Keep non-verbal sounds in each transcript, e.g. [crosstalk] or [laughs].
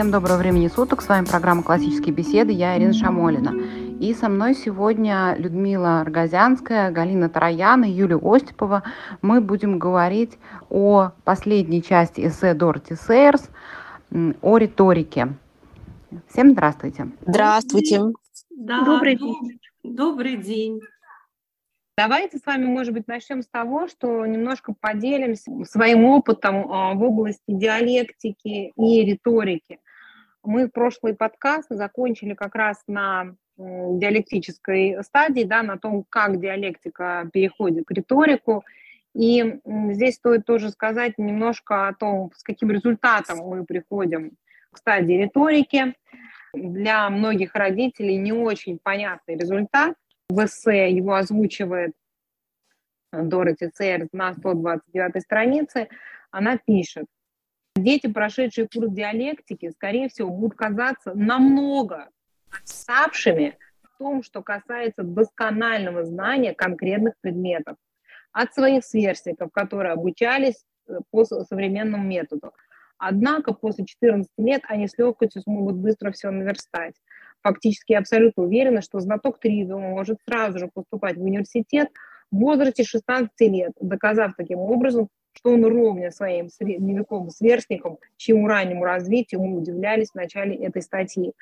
Всем доброго времени суток. С вами программа «Классические беседы». Я Ирина Шамолина. И со мной сегодня Людмила Аргазянская, Галина Троян и Юлия Остипова. Мы будем говорить о последней части эссе Дороти Сейерс о риторике. Всем здравствуйте. Здравствуйте. Да, добрый день. Добрый день. Давайте с вами, может быть, начнем с того, что немножко поделимся своим опытом а, в области диалектики и риторики. Мы прошлый подкаст закончили как раз на диалектической стадии, да, на том, как диалектика переходит к риторику. И здесь стоит тоже сказать немножко о том, с каким результатом мы приходим к стадии риторики. Для многих родителей не очень понятный результат – в эссе его озвучивает Дороти Цейер на 129 странице, она пишет, дети, прошедшие курс диалектики, скорее всего, будут казаться намного отставшими в том, что касается досконального знания конкретных предметов от своих сверстников, которые обучались э, по современному методу. Однако после 14 лет они с легкостью смогут быстро все наверстать фактически абсолютно уверена, что знаток Тривиума может сразу же поступать в университет в возрасте 16 лет, доказав таким образом, что он ровня своим средневековым сверстникам, чьему раннему развитию мы удивлялись в начале этой статьи.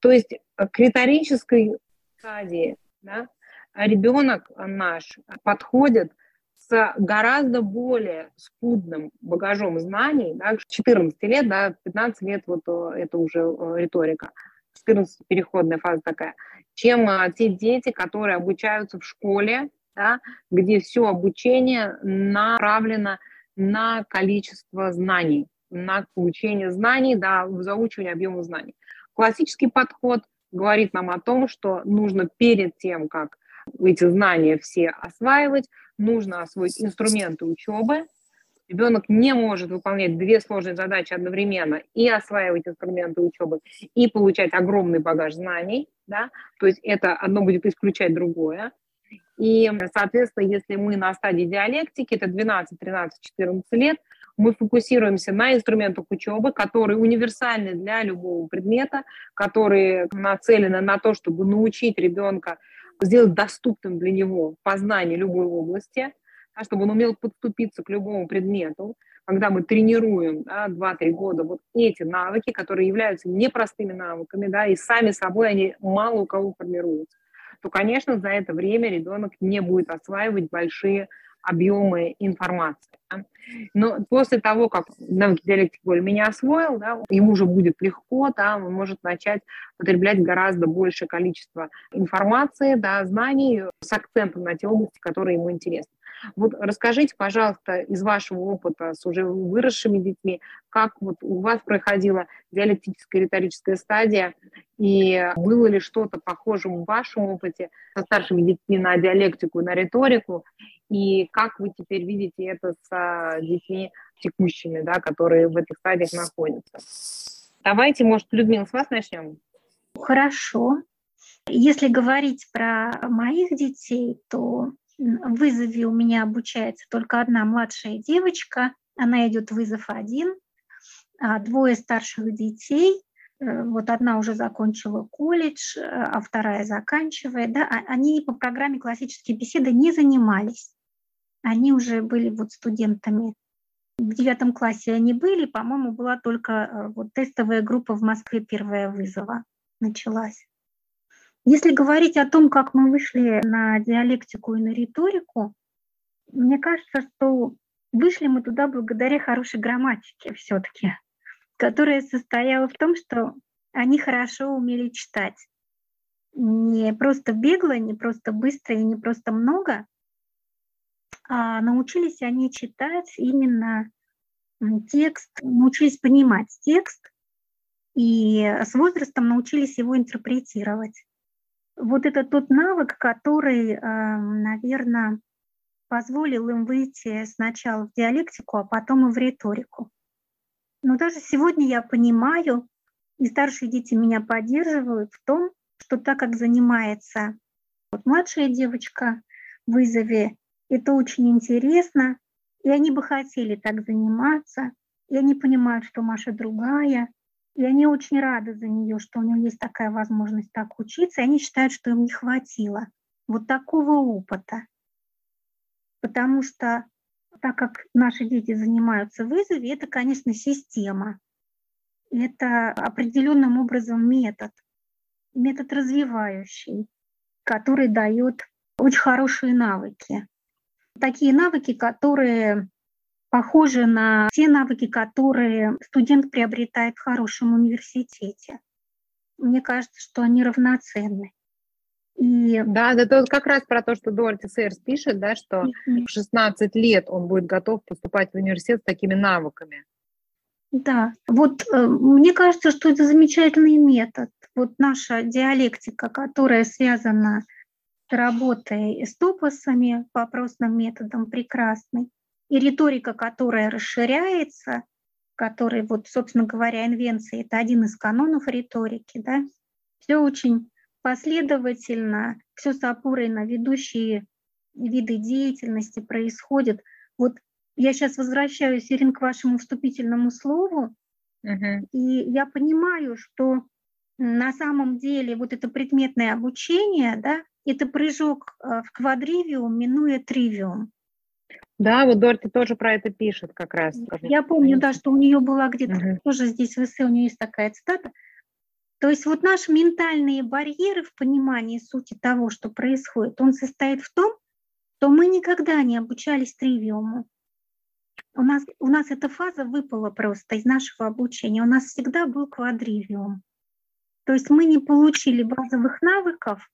То есть э, к риторической стадии да, ребенок наш подходит с гораздо более скудным багажом знаний, да, 14 лет, да, 15 лет вот э, это уже э, риторика, 14 переходная фаза такая, чем те дети, которые обучаются в школе, да, где все обучение направлено на количество знаний, на получение знаний, да, заучивание объема знаний. Классический подход говорит нам о том, что нужно перед тем, как эти знания все осваивать, нужно освоить инструменты учебы, Ребенок не может выполнять две сложные задачи одновременно и осваивать инструменты учебы, и получать огромный багаж знаний, да, то есть это одно будет исключать другое. И, соответственно, если мы на стадии диалектики, это 12, 13, 14 лет, мы фокусируемся на инструментах учебы, которые универсальны для любого предмета, которые нацелены на то, чтобы научить ребенка сделать доступным для него познание любой области, чтобы он умел подступиться к любому предмету, когда мы тренируем да, 2-3 года вот эти навыки, которые являются непростыми навыками, да, и сами собой они мало у кого формируются, то, конечно, за это время ребенок не будет осваивать большие объемы информации. Да. Но после того, как навыки диалектики более-менее освоил, да, ему уже будет легко, да, он может начать потреблять гораздо большее количество информации, да, знаний с акцентом на те области, которые ему интересны. Вот расскажите, пожалуйста, из вашего опыта с уже выросшими детьми, как вот у вас проходила диалектическая риторическая стадия, и было ли что-то похожее в вашем опыте со старшими детьми на диалектику и на риторику, и как вы теперь видите это с детьми текущими, да, которые в этих стадиях находятся? Давайте, может, Людмила, с вас начнем. Хорошо. Если говорить про моих детей, то в вызове у меня обучается только одна младшая девочка, она идет вызов один, а двое старших детей, э, вот одна уже закончила колледж, э, а вторая заканчивает, да, а они по программе классические беседы не занимались. Они уже были вот студентами. В девятом классе они были, по-моему, была только э, вот тестовая группа в Москве первая вызова началась. Если говорить о том, как мы вышли на диалектику и на риторику, мне кажется, что вышли мы туда благодаря хорошей грамматике все-таки, которая состояла в том, что они хорошо умели читать. Не просто бегло, не просто быстро и не просто много, а научились они читать именно текст, научились понимать текст и с возрастом научились его интерпретировать. Вот это тот навык, который, эм, наверное, позволил им выйти сначала в диалектику, а потом и в риторику. Но даже сегодня я понимаю, и старшие дети меня поддерживают в том, что так как занимается вот младшая девочка в вызове, это очень интересно, и они бы хотели так заниматься, и они понимают, что Маша другая, И они очень рады за нее, что у нее есть такая возможность так учиться, и они считают, что им не хватило вот такого опыта. Потому что так как наши дети занимаются вызове, это, конечно, система. Это определенным образом метод, метод развивающий, который дает очень хорошие навыки. Такие навыки, которые похожи на те навыки, которые студент приобретает в хорошем университете. Мне кажется, что они равноценны. И... Да, это как раз про то, что Дороти Сейрс пишет, да, что в 16 лет он будет готов поступать в университет с такими навыками. Да, вот э, мне кажется, что это замечательный метод. Вот наша диалектика, которая связана с работой с топосами, вопросным методом, прекрасный. И риторика, которая расширяется, который, вот, собственно говоря, инвенция – это один из канонов риторики, да, все очень последовательно, все с опорой на ведущие виды деятельности происходит. Вот я сейчас возвращаюсь, Ирин, к вашему вступительному слову, uh-huh. и я понимаю, что на самом деле вот это предметное обучение, да, это прыжок э, в квадривиум, минуя тривиум. Да, вот Дорти тоже про это пишет как раз. Я помню, да, что у нее была где-то, uh-huh. тоже здесь в эссе у нее есть такая цитата, то есть вот наши ментальные барьеры в понимании сути того, что происходит, он состоит в том, что мы никогда не обучались тривиуму. У нас, у нас эта фаза выпала просто из нашего обучения. У нас всегда был квадривиум. То есть мы не получили базовых навыков,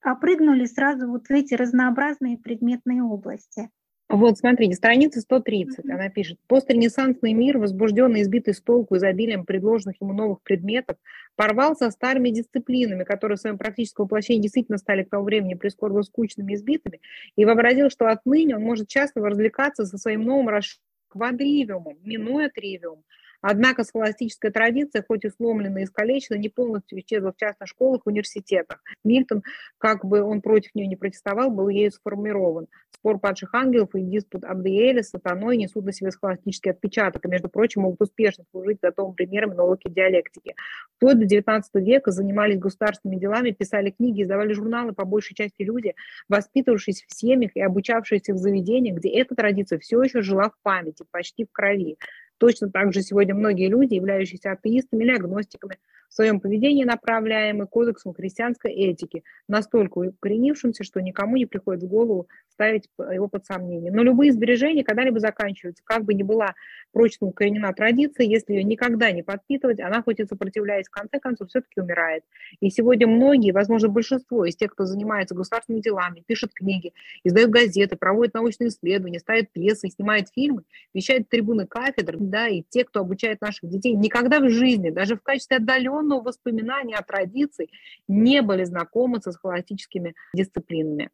а прыгнули сразу вот в эти разнообразные предметные области. Вот, смотрите, страница 130, она пишет. Постренессансный мир, возбужденный, избитый с толку изобилием предложенных ему новых предметов, порвался старыми дисциплинами, которые в своем практическом воплощении действительно стали к тому времени прискорбно скучными и избитыми, и вообразил, что отныне он может часто развлекаться со своим новым квадривиумом, минуя тривиум, Однако схоластическая традиция, хоть и сломлена и искалечена, не полностью исчезла в частных школах и университетах. Мильтон, как бы он против нее не протестовал, был ею сформирован. Спор падших ангелов и диспут Абдиэля с сатаной несут на себе схоластический отпечаток, и, между прочим, могут успешно служить готовым примером науки диалектики. Вплоть до XIX века занимались государственными делами, писали книги, издавали журналы, по большей части люди, воспитывавшись в семьях и обучавшиеся в заведениях, где эта традиция все еще жила в памяти, почти в крови. Точно так же сегодня многие люди, являющиеся атеистами или агностиками, в своем поведении направляемы кодексом христианской этики, настолько укоренившимся, что никому не приходит в голову ставить его под сомнение. Но любые сбережения когда-либо заканчиваются. Как бы ни была прочно укоренена традиция, если ее никогда не подпитывать, она хоть и сопротивляясь, в конце концов, все-таки умирает. И сегодня многие, возможно, большинство из тех, кто занимается государственными делами, пишет книги, издает газеты, проводит научные исследования, ставит пьесы, снимает фильмы, вещает трибуны кафедр, да, и те, кто обучает наших детей, никогда в жизни, даже в качестве отдаленного воспоминания о традиции, не были знакомы со схоластическими дисциплинами.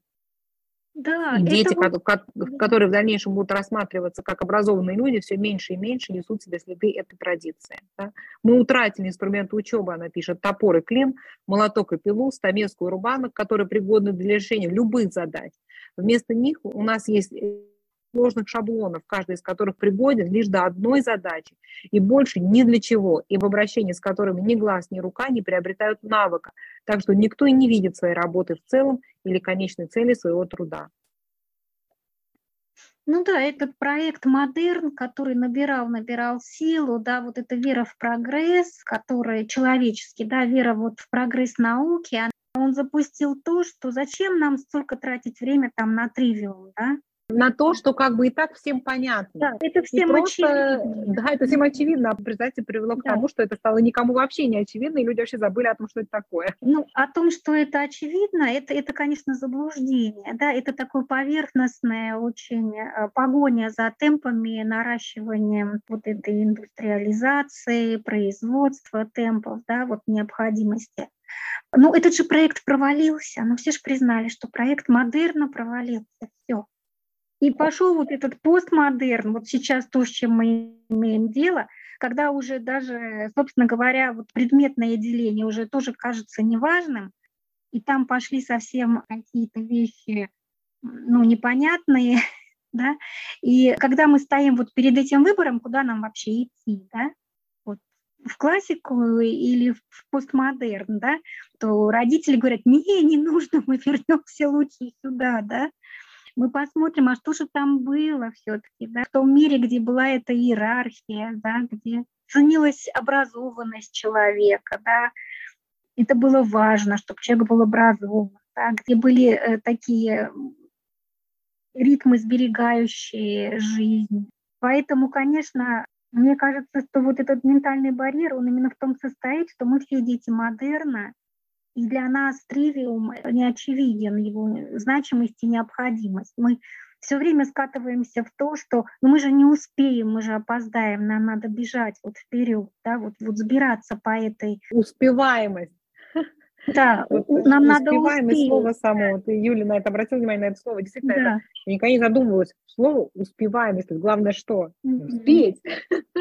Да, и дети, вот... которые в дальнейшем будут рассматриваться как образованные люди, все меньше и меньше несут в себе следы этой традиции. Да? Мы утратили инструменты учебы, она пишет, топор и клин, молоток и пилу, стамеску и рубанок, которые пригодны для решения любых задач. Вместо них у нас есть сложных шаблонов, каждый из которых пригоден лишь до одной задачи и больше ни для чего, и в обращении с которыми ни глаз, ни рука не приобретают навыка, так что никто и не видит своей работы в целом или конечной цели своего труда. Ну да, этот проект «Модерн», который набирал, набирал силу, да, вот эта вера в прогресс, который человеческий, да, вера вот в прогресс науки, он запустил то, что зачем нам столько тратить время там на тривиум, да, на то, что как бы и так всем понятно. Да, это всем просто, очевидно. Да, это всем очевидно, а результате привело к да. тому, что это стало никому вообще не очевидно, и люди вообще забыли о том, что это такое. Ну, о том, что это очевидно, это, это конечно, заблуждение, да, это такое поверхностное очень э, погоня за темпами наращивания вот этой индустриализации, производства темпов, да, вот необходимости. Ну, этот же проект провалился, но все же признали, что проект модерна провалился, все. И пошел вот этот постмодерн, вот сейчас то, с чем мы имеем дело, когда уже даже, собственно говоря, вот предметное деление уже тоже кажется неважным, и там пошли совсем какие-то вещи, ну, непонятные, [laughs] да, и когда мы стоим вот перед этим выбором, куда нам вообще идти, да, вот в классику или в постмодерн, да, то родители говорят, не, не нужно, мы вернемся лучше сюда, да. Мы посмотрим, а что же там было все-таки, да, в том мире, где была эта иерархия, да, где ценилась образованность человека, да, это было важно, чтобы человек был образован, да, где были э, такие ритмы, сберегающие жизнь. Поэтому, конечно, мне кажется, что вот этот ментальный барьер, он именно в том состоит, что мы все дети модерна, и для нас тривиум не очевиден, его значимость и необходимость. Мы все время скатываемся в то, что ну, мы же не успеем, мы же опоздаем, нам надо бежать вот вперед, да, вот, вот сбираться по этой... Успеваемость. Да, [laughs] вот, нам надо успеть. слово само. Ты, Юля, на это обратила внимание, на это слово. Действительно, да. это, я никогда не задумывалась. Слово успеваемость. Главное что? Успеть.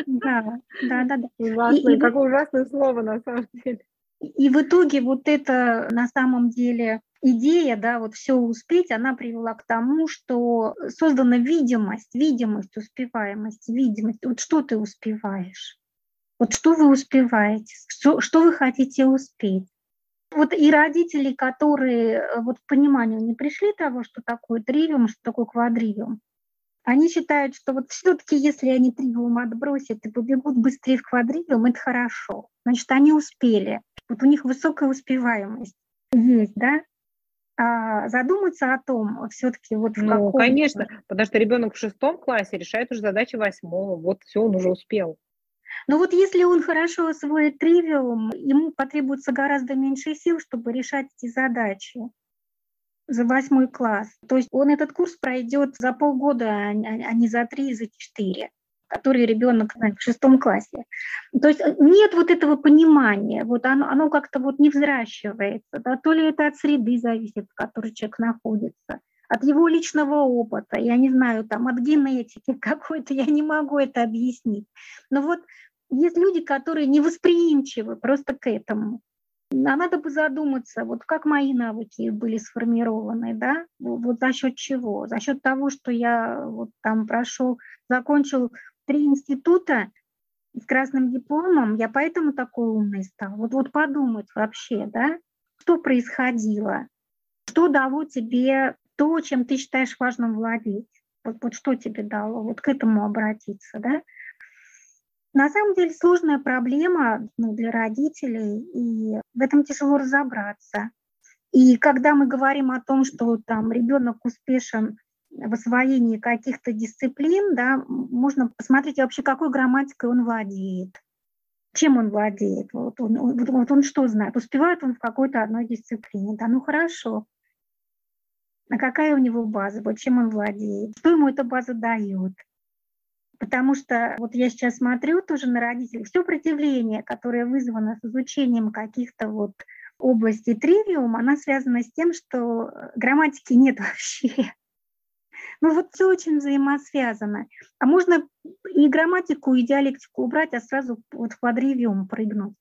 Да, да, да. да. [laughs] Ужасное, и, какое ужасное слово на самом [laughs] деле. И в итоге вот это на самом деле идея, да, вот все успеть, она привела к тому, что создана видимость, видимость, успеваемость, видимость. Вот что ты успеваешь? Вот что вы успеваете? Что, что вы хотите успеть? Вот и родители, которые э, вот к пониманию не пришли того, что такое тривиум, что такое квадривиум, они считают, что вот все-таки, если они тривиум отбросят и побегут быстрее в квадривиум, это хорошо. Значит, они успели. Вот у них высокая успеваемость есть, да? А задуматься о том, все-таки вот в Ну, каком... конечно, потому что ребенок в шестом классе решает уже задачи восьмого. Вот все, он уже успел. Но вот если он хорошо освоит тривиум, ему потребуется гораздо меньше сил, чтобы решать эти задачи за восьмой класс. То есть он этот курс пройдет за полгода, а не за три, за четыре который ребенок в шестом классе. То есть э, нет вот этого понимания, вот оно, оно как-то вот не взращивается, да, то ли это от среды зависит, в которой человек находится, от его личного опыта, я не знаю, там, от генетики [laughs] какой-то, я не могу это объяснить. Но вот есть люди, которые невосприимчивы просто к этому. А надо бы задуматься, вот как мои навыки были сформированы, да, вот за счет чего? За счет того, что я вот там прошел, закончил три института с красным дипломом, я поэтому такой умный стал. Вот, вот подумать вообще, да, что происходило, что дало тебе то, чем ты считаешь важным владеть. Вот, вот что тебе дало, вот к этому обратиться, да. На самом деле сложная проблема ну, для родителей, и в этом тяжело разобраться. И когда мы говорим о том, что там ребенок успешен в освоении каких-то дисциплин, да, можно посмотреть вообще, какой грамматикой он владеет, чем он владеет, вот он, вот, вот он что знает, успевает он в какой-то одной дисциплине, да, ну хорошо, а какая у него база, вот чем он владеет, что ему эта база дает, Потому что вот я сейчас смотрю тоже на родителей, все противление, которое вызвано с изучением каких-то вот областей тривиум, она связана с тем, что грамматики нет [laughs] вообще. Ну вот все очень взаимосвязано. А можно и грамматику, и диалектику убрать, а сразу вот в квадривиум прыгнуть.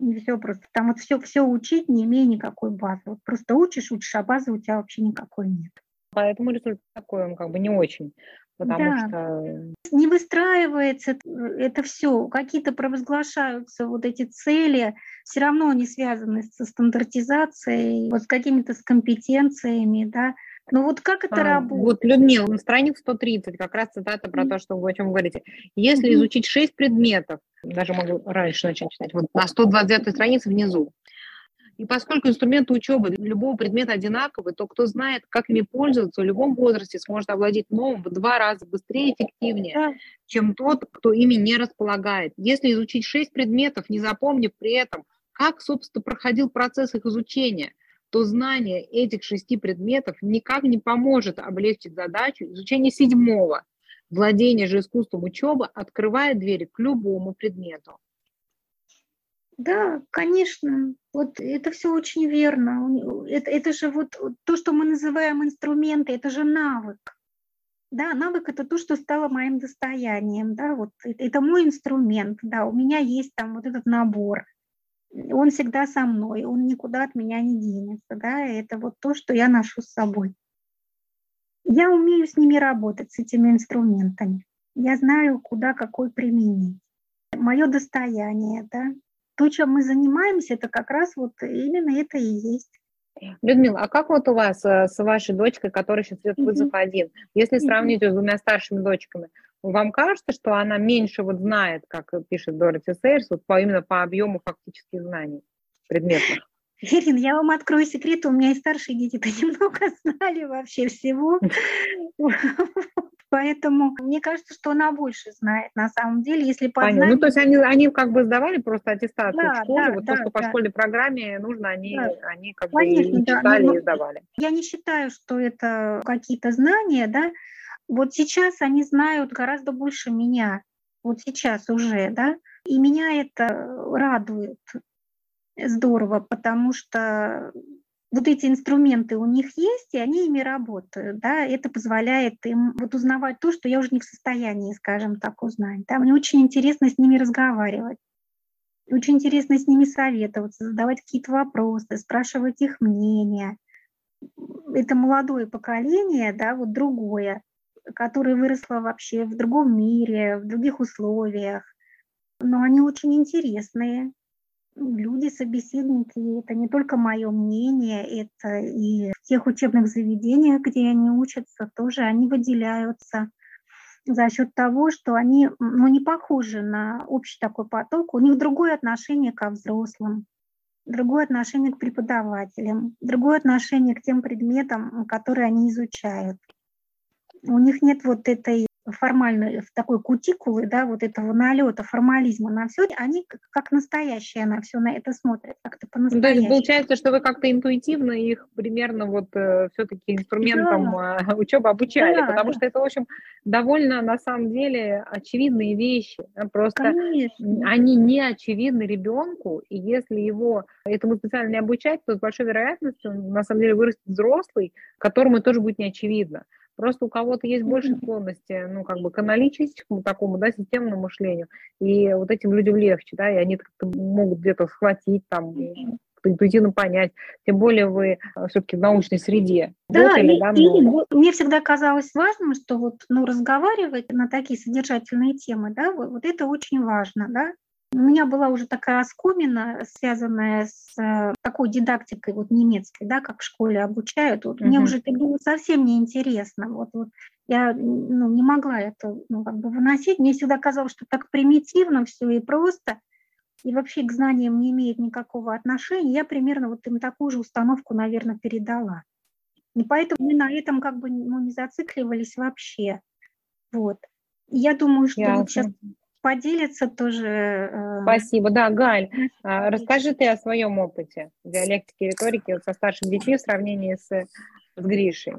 И все просто. Там вот все, все учить, не имея никакой базы. Вот просто учишь, учишь, а базы у тебя вообще никакой нет. Поэтому результат такой, он как бы не очень потому да. что... Не выстраивается это все, какие-то провозглашаются вот эти цели, все равно они связаны со стандартизацией, вот с какими-то с компетенциями, да, ну вот как это а, работает? Вот, Людмила, на странице 130 как раз цитата про то, что вы о чем говорите. Если изучить 6 предметов, даже могу раньше начать читать, вот на 129 странице внизу, и поскольку инструменты учебы любого предмета одинаковые, то кто знает, как ими пользоваться в любом возрасте, сможет овладеть новым в два раза быстрее и эффективнее, чем тот, кто ими не располагает. Если изучить шесть предметов, не запомнив при этом, как, собственно, проходил процесс их изучения, то знание этих шести предметов никак не поможет облегчить задачу изучения седьмого. Владение же искусством учебы открывает двери к любому предмету. Да, конечно, вот это все очень верно. Это, это же вот то, что мы называем инструменты, это же навык. Да, навык это то, что стало моим достоянием, да, вот это, мой инструмент, да, у меня есть там вот этот набор, он всегда со мной, он никуда от меня не денется, да, это вот то, что я ношу с собой. Я умею с ними работать, с этими инструментами. Я знаю, куда какой применить. мое достояние, да. То, чем мы занимаемся, это как раз вот именно это и есть. Людмила, а как вот у вас э, с вашей дочкой, которая сейчас идет вызов mm-hmm. один, если сравнить ее с двумя старшими дочками, вам кажется, что она меньше вот знает, как пишет Дороти Сейерс, вот по, именно по объему фактических знаний предметных? Ирина, я вам открою секрет, у меня и старшие дети-то [laughs] немного знали вообще всего. [laughs] Поэтому мне кажется, что она больше знает на самом деле, если познать... Ну, то есть они, они как бы сдавали просто аттестацию да, в школе, да, вот да, то, что да. по школьной программе нужно, они, да. они как Конечно, бы и читали, да, и сдавали. Я не считаю, что это какие-то знания, да. Вот сейчас они знают гораздо больше меня, вот сейчас уже, да. И меня это радует здорово, потому что вот эти инструменты у них есть, и они ими работают, да, это позволяет им вот узнавать то, что я уже не в состоянии, скажем так, узнать, да, мне очень интересно с ними разговаривать, очень интересно с ними советоваться, задавать какие-то вопросы, спрашивать их мнение. Это молодое поколение, да, вот другое, которое выросло вообще в другом мире, в других условиях, но они очень интересные, люди, собеседники, это не только мое мнение, это и в тех учебных заведениях, где они учатся, тоже они выделяются за счет того, что они ну, не похожи на общий такой поток, у них другое отношение ко взрослым, другое отношение к преподавателям, другое отношение к тем предметам, которые они изучают. У них нет вот этой формальной, в такой кутикулы, да, вот этого налета формализма на все, они как настоящие на все на это смотрят, как-то по-настоящему. То есть получается, что вы как-то интуитивно их примерно вот э, все-таки инструментом да. э, [laughs] учебы обучали, да, потому да. что это, в общем, довольно на самом деле очевидные вещи. Просто Конечно. они не очевидны ребенку, и если его этому специально не обучать, то с большой вероятностью на самом деле вырастет взрослый, которому тоже будет не очевидно. Просто у кого-то есть больше склонности, ну, как бы к аналитическому такому, да, системному мышлению, и вот этим людям легче, да, и они как-то могут где-то схватить там, интуитивно понять, тем более вы э, все-таки в научной среде. Да, работали, и, да, и мне всегда казалось важным, что вот, ну, разговаривать на такие содержательные темы, да, вот, вот это очень важно, да, у меня была уже такая оскомина, связанная с э, такой дидактикой вот немецкой, да, как в школе обучают. Вот mm-hmm. Мне уже это было совсем неинтересно. Вот, вот я ну, не могла это ну, как бы выносить. Мне всегда казалось, что так примитивно все и просто, и вообще к знаниям не имеет никакого отношения. Я примерно вот им такую же установку, наверное, передала. И поэтому мы на этом как бы ну, не зацикливались вообще. Вот. я думаю, что Ясно. вот сейчас поделится тоже. Э, Спасибо. Да, Галь, а, расскажи ты о своем опыте диалектики и риторики со старшими детьми в сравнении с, с Гришей.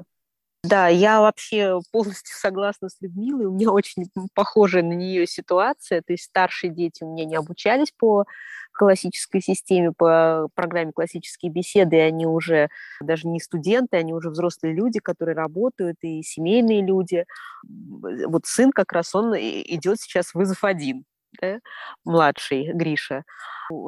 Да, я вообще полностью согласна с Людмилой. У меня очень похожая на нее ситуация. То есть старшие дети у меня не обучались по классической системе, по программе классические беседы, и они уже даже не студенты, они уже взрослые люди, которые работают, и семейные люди. Вот сын как раз, он идет сейчас вызов один да, младший Гриша.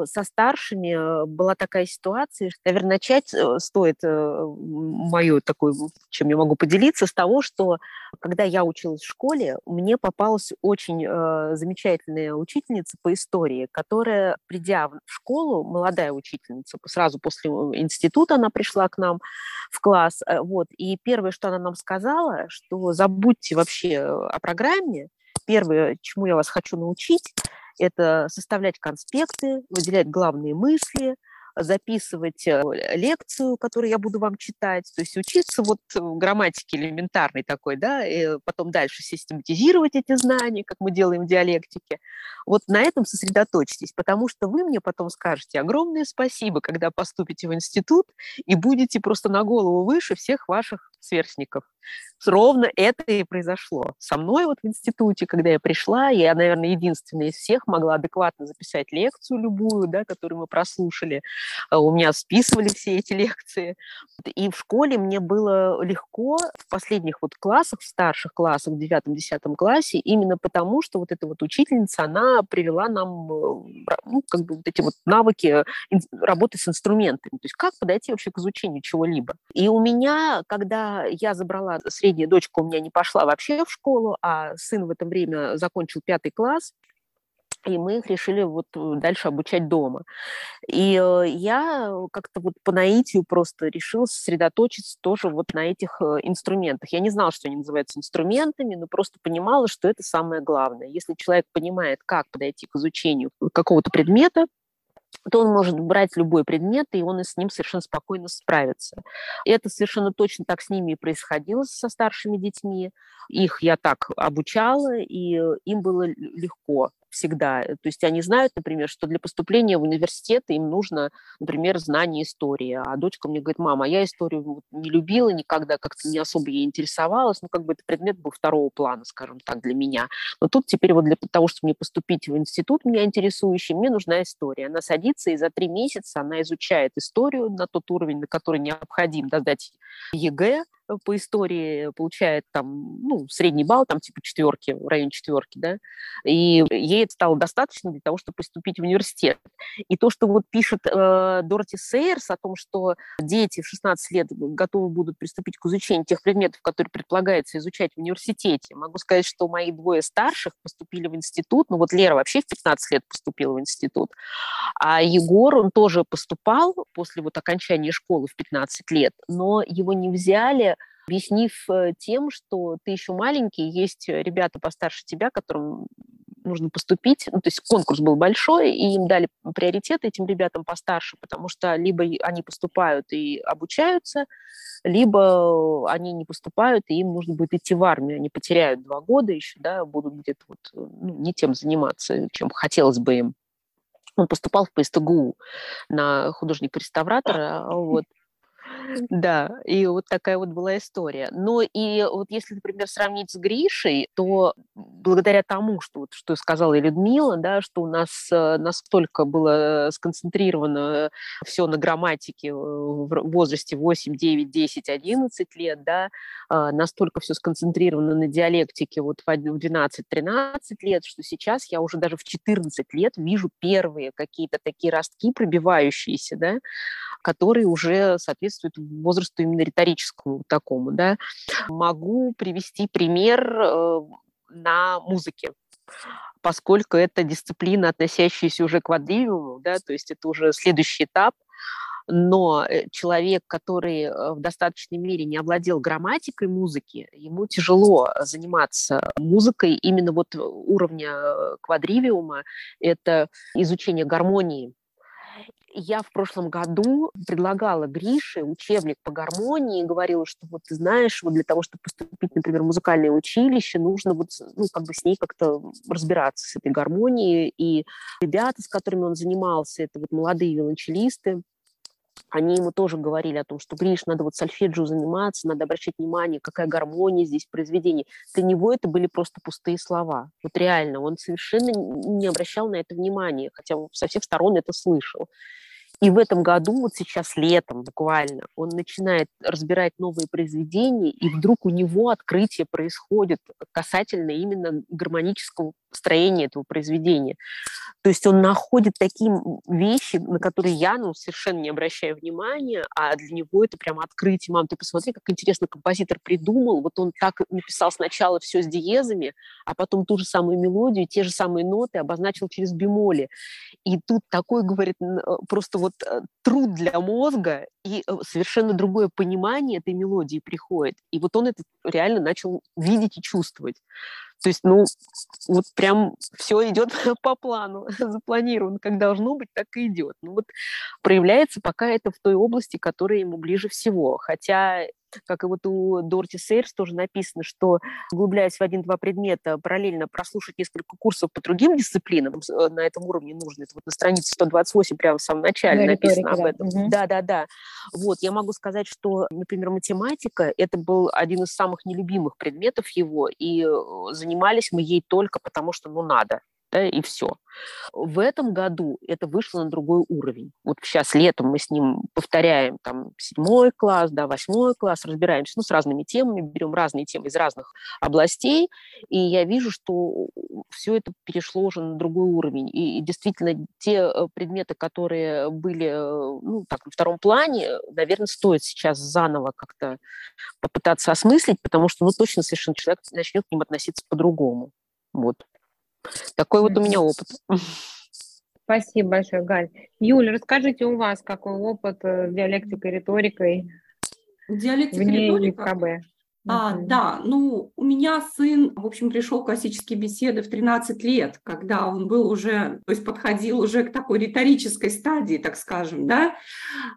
Со старшими э, была такая ситуация, что, наверное, начать э, стоит э, мою такую, чем я могу поделиться, с того, что когда я училась в школе, мне попалась очень замечательная учительница по истории, которая, придя в школу, молодая учительница, сразу после института она пришла к нам в класс, вот, и первое, что она нам сказала, что забудьте вообще о программе, Первое, чему я вас хочу научить, это составлять конспекты, выделять главные мысли, записывать э, лекцию, которую я буду вам читать, то есть учиться вот грамматике элементарной такой, да, и потом дальше систематизировать эти знания, как мы делаем в диалектике. Вот на этом сосредоточьтесь, потому что вы мне потом скажете огромное спасибо, когда поступите в институт и будете просто на голову выше всех ваших сверстников ровно это и произошло. Со мной вот в институте, когда я пришла, я, наверное, единственная из всех могла адекватно записать лекцию любую, да, которую мы прослушали. А у меня списывали все эти лекции. И в школе мне было легко в последних вот классах, в старших классах, в девятом-десятом классе, именно потому, что вот эта вот учительница, она привела нам э, ну, как бы вот эти вот навыки работы с инструментами. То есть как подойти вообще к изучению чего-либо. И у меня, когда я забрала средняя дочка у меня не пошла вообще в школу, а сын в это время закончил пятый класс. И мы их решили вот э, дальше обучать дома. И э, я как-то вот по наитию просто решила сосредоточиться тоже вот на этих э, инструментах. Я не знала, что они называются инструментами, но просто понимала, что это самое главное. Если человек понимает, как подойти к изучению какого-то предмета, то он может брать любой предмет, и он с ним совершенно спокойно справится. И это совершенно точно так с ними и происходило со старшими детьми. Их я так обучала, и им было легко всегда. Э, то есть они знают, например, что для поступления в университет им нужно, например, знание истории. А дочка мне говорит, мама, я историю не любила никогда, как-то не особо ей интересовалась, ну, как бы этот предмет был второго плана, скажем так, для меня. Но тут теперь вот для того, чтобы мне поступить в институт, меня интересующий, мне нужна история. Она садится, и за три месяца она изучает историю на тот уровень, на который необходим да, сдать ЕГЭ, по истории получает там, ну, средний балл, там типа четверки, в районе четверки, да, и ей это стало достаточно для того, чтобы поступить в университет. И то, что вот пишет э, Дороти Сейерс о том, что дети в 16 лет готовы будут приступить к изучению тех предметов, которые предполагается изучать в университете, могу сказать, что мои двое старших поступили в институт, ну вот Лера вообще в 15 лет поступила в институт, а Егор, он тоже поступал после вот окончания школы в 15 лет, но его не взяли объяснив э, тем, что ты еще маленький, есть ребята постарше тебя, которым нужно поступить. Ну, то есть конкурс был большой, и им дали приоритет этим ребятам постарше, потому что либо они поступают и обучаются, либо они не поступают, и им нужно будет идти в армию. Они потеряют два года еще, да, будут где-то вот, ну, не тем заниматься, чем хотелось бы им. Он поступал в ПСТГУ на художник-реставратора, вот, да, и вот такая вот была история. Но и вот если, например, сравнить с Гришей, то благодаря тому, что, вот, что сказала и Людмила, да, что у нас э, настолько было сконцентрировано все на грамматике в возрасте 8, 9, 10, 11 лет, да, а, настолько все сконцентрировано на диалектике вот в 12-13 лет, что сейчас я уже даже в 14 лет вижу первые какие-то такие ростки пробивающиеся, да, которые уже соответствуют возрасту именно риторическому такому, да. Могу привести пример э, на музыке поскольку это дисциплина, относящаяся уже к квадривиуму, да, то есть это уже следующий этап, но э, человек, который э, в достаточной мере не овладел грамматикой музыки, ему тяжело заниматься музыкой именно вот уровня квадривиума, это изучение гармонии я в прошлом году предлагала Грише учебник по гармонии и говорила, что вот ты знаешь, вот для того, чтобы поступить, например, в музыкальное училище, нужно вот, ну, как бы с ней как-то разбираться, с этой гармонией. И ребята, с которыми он занимался, это вот молодые виолончелисты, они ему тоже говорили о том, что, Гриш, надо вот сольфеджио заниматься, надо обращать внимание, какая гармония здесь в произведении. Для него это были просто пустые слова. Вот реально, он совершенно не обращал на это внимания, хотя со всех сторон это слышал. И в этом году, вот сейчас летом буквально, он начинает разбирать новые произведения, и вдруг у него открытие происходит касательно именно гармонического строения этого произведения. То есть он находит такие вещи, на которые я ну, совершенно не обращаю внимания, а для него это прямо открытие. Мам, ты посмотри, как интересно композитор придумал. Вот он так написал сначала все с диезами, а потом ту же самую мелодию, те же самые ноты обозначил через бемоли. И тут такой, говорит, э, просто вот э, труд для мозга и э, совершенно другое понимание этой мелодии приходит. И вот он это реально начал видеть и чувствовать. То есть, ну, вот прям все идет [laughs] по плану, запланировано, как должно быть, так и идет. Ну вот проявляется пока это в той области, которая ему ближе всего. Хотя как и вот у Дорти Сейрс тоже написано, что, углубляясь в один-два предмета, параллельно прослушать несколько курсов по другим дисциплинам э, на этом уровне нужно. Это вот на странице 128 прямо в самом начале на написано об этом. Да, да, да. Вот, я могу сказать, что, например, математика – это был один из самых нелюбимых предметов его, и э, занимались мы ей только потому, что ну надо да, и все. В этом году это вышло на другой уровень. Вот сейчас летом мы с ним повторяем там седьмой класс, да, восьмой класс, разбираемся ну, с разными темами, берем разные темы из разных областей, и я вижу, что все это перешло уже на другой уровень. И, и действительно, те э, предметы, которые были э, ну, так, на втором плане, наверное, стоит сейчас заново как-то попытаться осмыслить, потому что ну, точно совершенно человек начнет к ним относиться по-другому. Вот. Такой вот у меня опыт. Спасибо большое, Галь. Юля, расскажите у вас, какой опыт с диалектикой, риторикой Диалектика, вне риторика. КБ? А, да, ну, у меня сын, в общем, пришел в классические беседы в 13 лет, когда он был уже, то есть подходил уже к такой риторической стадии, так скажем, да,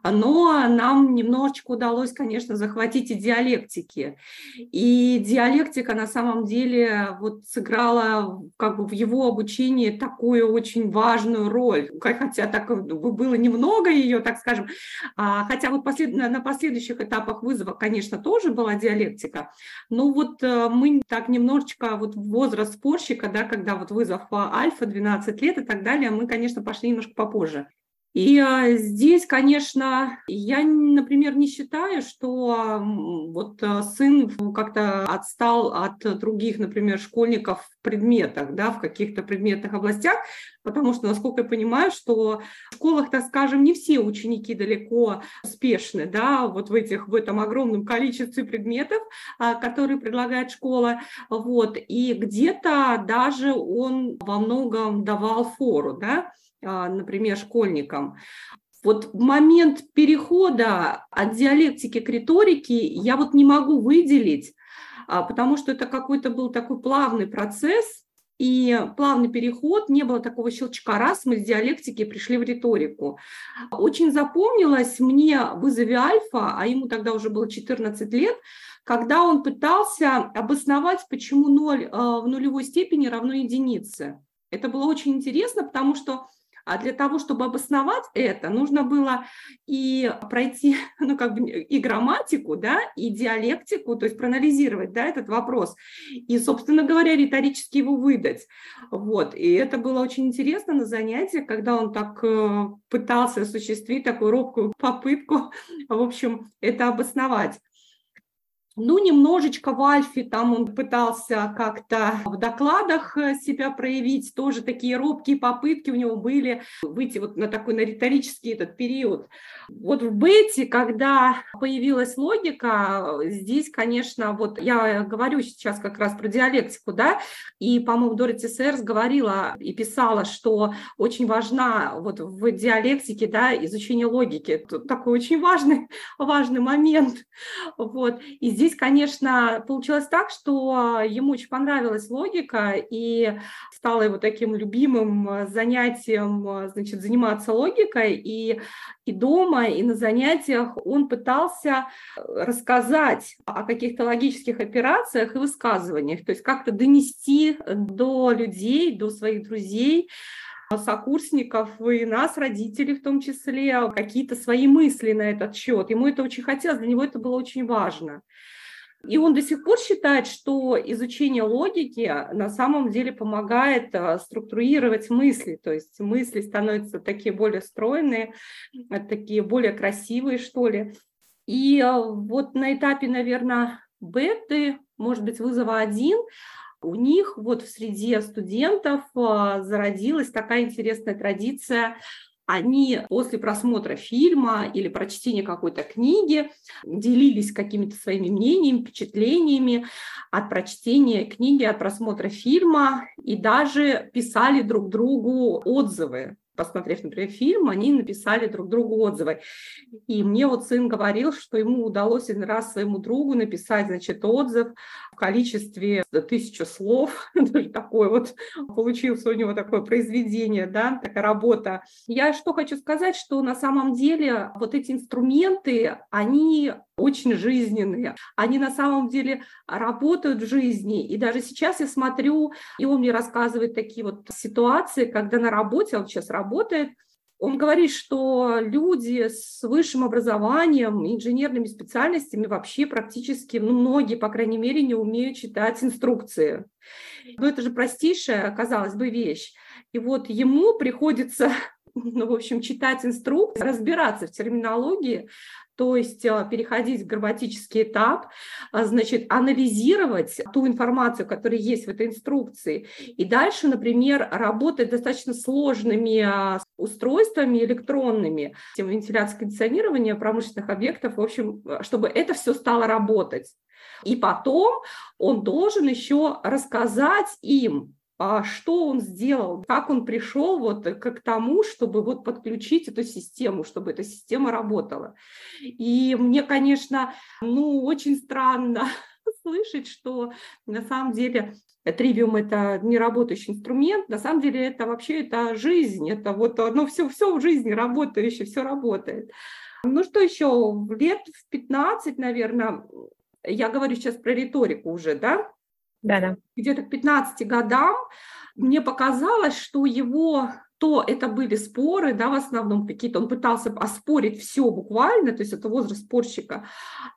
но нам немножечко удалось, конечно, захватить и диалектики. И диалектика на самом деле вот сыграла как бы в его обучении такую очень важную роль, хотя так было немного ее, так скажем, а, хотя вот послед... на последующих этапах вызова, конечно, тоже была диалектика, спорщика. Ну вот э, мы так немножечко, вот возраст спорщика, да, когда вот вызов альфа 12 лет и так далее, мы, конечно, пошли немножко попозже. И а, здесь, конечно, я, например, не считаю, что вот а, сын как-то отстал от других, например, школьников в предметах, да, в каких-то предметных областях, потому что, насколько я понимаю, что в школах, так скажем, не все ученики далеко успешны, да, вот в этих, в этом огромном количестве предметов, а, которые предлагает школа, вот, и где-то даже он во многом давал фору, да, например, школьникам. Вот момент перехода от диалектики к риторике я вот не могу выделить, а, потому что это какой-то был такой плавный процесс, и плавный переход, не было такого щелчка, раз мы с диалектики пришли в риторику. Очень запомнилось мне в вызове альфа, а ему тогда уже было 14 лет, когда он пытался обосновать, почему 0 а, в нулевой степени равно единице. Это было очень интересно, потому что а для того, чтобы обосновать это, нужно было и пройти, [laughs] ну, как бы и грамматику, да, и диалектику, то есть проанализировать, да, этот вопрос, и, собственно говоря, риторически его выдать. Вот, и это было очень интересно на занятиях, когда он так э, пытался осуществить такую робкую попытку, [laughs] в общем, это обосновать. Ну, немножечко в Альфе там он пытался как-то в докладах э, себя проявить, тоже такие робкие попытки у него были выйти вот на такой на риторический этот период. Вот в Бете, когда появилась логика, здесь, конечно, вот я говорю сейчас как раз про диалектику, да, и, по-моему, Дороти Сэрс говорила и писала, что очень важна вот в диалектике, да, изучение логики. Это такой очень важный, [laughs] важный момент. Вот. И здесь здесь, конечно, получилось так, что ему очень понравилась логика, и стало его таким любимым э, занятием, э, значит, заниматься логикой, и, и дома, и на занятиях он пытался рассказать о каких-то логических операциях и высказываниях, то есть как-то донести до людей, до своих друзей, сокурсников и нас, родителей в том числе, какие-то свои мысли на этот счет. Ему это очень хотелось, для него это было очень важно. И он до сих пор считает, что изучение логики на самом деле помогает э, структурировать мысли, то есть мысли становятся такие более стройные, э, такие более красивые, что ли. И вот на этапе, наверное, беты, может быть, вызова один, у них вот в среде студентов зародилась такая интересная традиция они после просмотра фильма или прочтения какой-то книги делились какими-то своими мнениями, впечатлениями от прочтения книги, от просмотра фильма и даже писали друг другу отзывы посмотрев, например, фильм, они написали друг другу отзывы. И мне вот сын говорил, что ему удалось один раз своему другу написать, значит, отзыв в количестве тысячи слов. [laughs] такое вот получилось у него такое произведение, да, такая работа. Я что хочу сказать, что на самом деле вот эти инструменты, они очень жизненные. Они на самом деле работают в жизни. И даже сейчас я смотрю, и он мне рассказывает такие вот ситуации, когда на работе, он сейчас работает, он говорит, что люди с высшим образованием, инженерными специальностями вообще практически, ну, многие, по крайней мере, не умеют читать инструкции. Но это же простейшая, казалось бы, вещь. И вот ему приходится [laughs] ну, в общем, читать инструкции, разбираться в терминологии, то есть а, переходить в грамматический этап, а, значит, анализировать ту информацию, которая есть в этой инструкции, и дальше, например, работать достаточно сложными а, устройствами электронными, вентиляция кондиционирования промышленных объектов, в общем, чтобы это все стало работать. И потом он должен еще рассказать им, что он сделал, как он пришел вот к тому, чтобы вот подключить эту систему, чтобы эта система работала. И мне, конечно, ну, очень странно [laughs] слышать, что на самом деле Тривиум – это не работающий инструмент, на самом деле это вообще это жизнь, это вот ну, все, все в жизни работающее, все работает. Ну что еще, лет в 15, наверное, я говорю сейчас про риторику уже, да? Да, да. Где-то к 15 годам мне показалось, что его то это были споры, да, в основном какие-то, он пытался оспорить все буквально, то есть это возраст спорщика,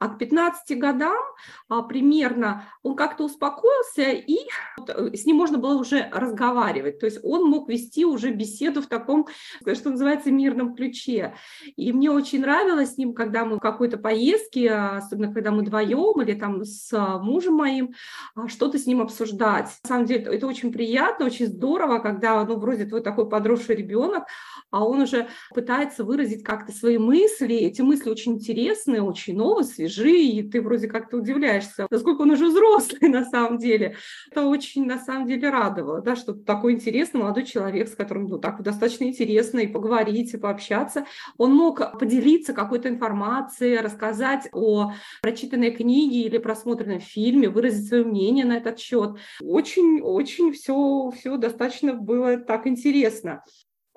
а к 15 годам а, примерно он как-то успокоился, и вот, э, с ним можно было уже разговаривать, то есть он мог вести уже беседу в таком, что называется, мирном ключе. И мне очень нравилось с ним, когда мы в какой-то поездке, особенно когда мы вдвоем или там с мужем моим, а, что-то с ним обсуждать. На самом деле это очень приятно, очень здорово, когда, ну, вроде твой такой подросток, подросший ребенок, а он уже пытается выразить как-то свои мысли. Эти мысли очень интересные, очень новые, свежие, и ты вроде как-то удивляешься, насколько он уже взрослый [laughs] на самом деле. Это очень на самом деле радовало, да, что такой интересный молодой человек, с которым ну, так достаточно интересно и поговорить, и пообщаться. Он мог поделиться какой-то информацией, рассказать о прочитанной книге или просмотренном фильме, выразить свое мнение на этот счет. Очень-очень все, все достаточно было так интересно.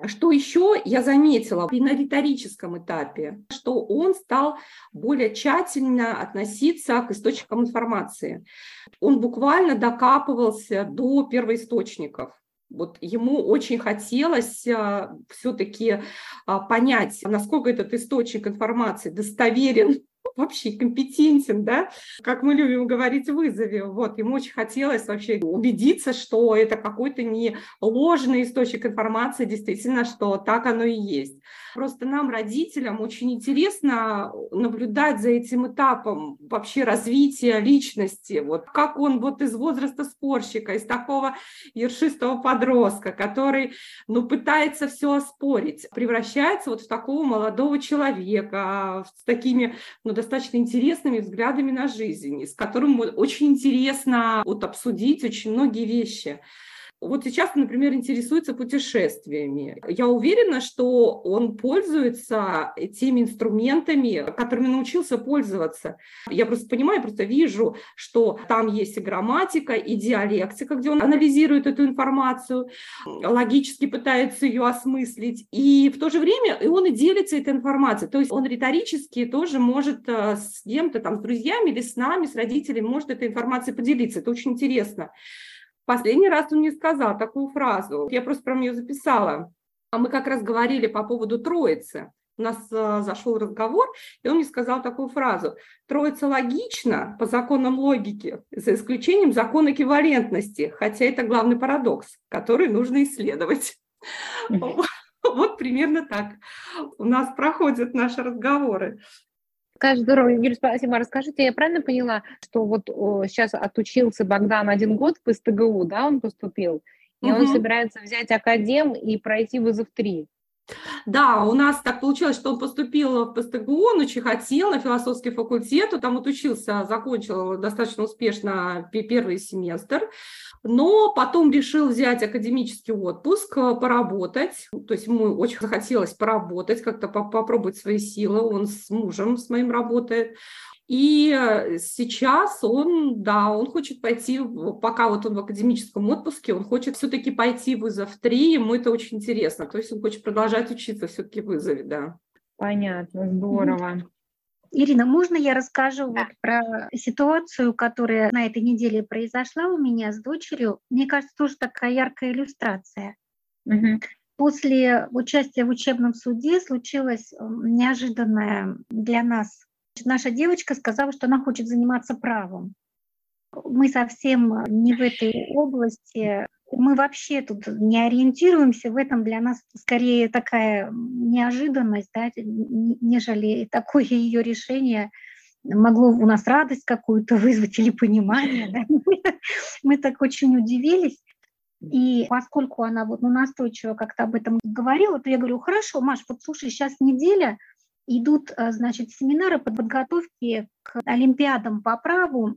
Что еще я заметила на риторическом этапе, что он стал более тщательно относиться к источникам информации. Он буквально докапывался до первоисточников. Вот ему очень хотелось а, все-таки а, понять, насколько этот источник информации достоверен вообще компетентен, да, как мы любим говорить в вызове. Вот, ему очень хотелось вообще убедиться, что это какой-то не ложный источник информации, действительно, что так оно и есть. Просто нам, родителям, очень интересно наблюдать за этим этапом вообще развития личности, вот как он вот из возраста спорщика, из такого ершистого подростка, который, ну, пытается все оспорить, превращается вот в такого молодого человека, с такими, ну, достаточно интересными взглядами на жизнь, с которым очень интересно вот обсудить очень многие вещи. Вот сейчас, например, интересуется путешествиями. Я уверена, что он пользуется теми инструментами, которыми научился пользоваться. Я просто понимаю, просто вижу, что там есть и грамматика, и диалектика, где он анализирует эту информацию, логически пытается ее осмыслить, и в то же время и он и делится этой информацией. То есть он риторически тоже может э, с кем-то, там, с друзьями или с нами, с родителями, может этой информацией поделиться. Это очень интересно. Последний раз он мне сказал такую фразу, я просто про нее записала. А мы как раз говорили по поводу Троицы. У нас э, зашел разговор, и он мне сказал такую фразу. Троица логична по законам логики, за исключением закона эквивалентности, хотя это главный парадокс, который нужно исследовать. Вот примерно так у нас проходят наши разговоры. Какая здорово, Юлия, спасибо. Расскажите, я правильно поняла, что вот о, сейчас отучился Богдан один год по СТГУ, да, он поступил, и угу. он собирается взять академ и пройти вызов 3? Да, у нас так получилось, что он поступил в ПСТГУ, он очень хотел на философский факультет, он там отучился, закончил достаточно успешно первый семестр, но потом решил взять академический отпуск, э, поработать, то есть ему очень захотелось поработать, как-то попробовать свои силы, он с мужем с моим работает, и э, сейчас он, да, он хочет пойти, пока вот он в академическом отпуске, он хочет все-таки пойти в вызов 3, ему это очень интересно, то есть он хочет продолжать учиться все-таки в вызове, да. Понятно, здорово. Ирина, можно я расскажу да. вот про ситуацию, которая на этой неделе произошла у меня с дочерью? Мне кажется, тоже такая яркая иллюстрация. Угу. После участия в учебном суде случилось неожиданное для нас Наша девочка сказала, что она хочет заниматься правом. Мы совсем не в этой области. Мы вообще тут не ориентируемся. В этом для нас скорее такая неожиданность, да, нежели такое ее решение могло у нас радость какую-то вызвать или понимание. Да? Мы так очень удивились. И поскольку она вот ну, настойчиво как-то об этом говорила, то я говорю, хорошо, Маш, вот слушай, сейчас неделя, идут, э, значит, семинары по подготовке к олимпиадам по праву.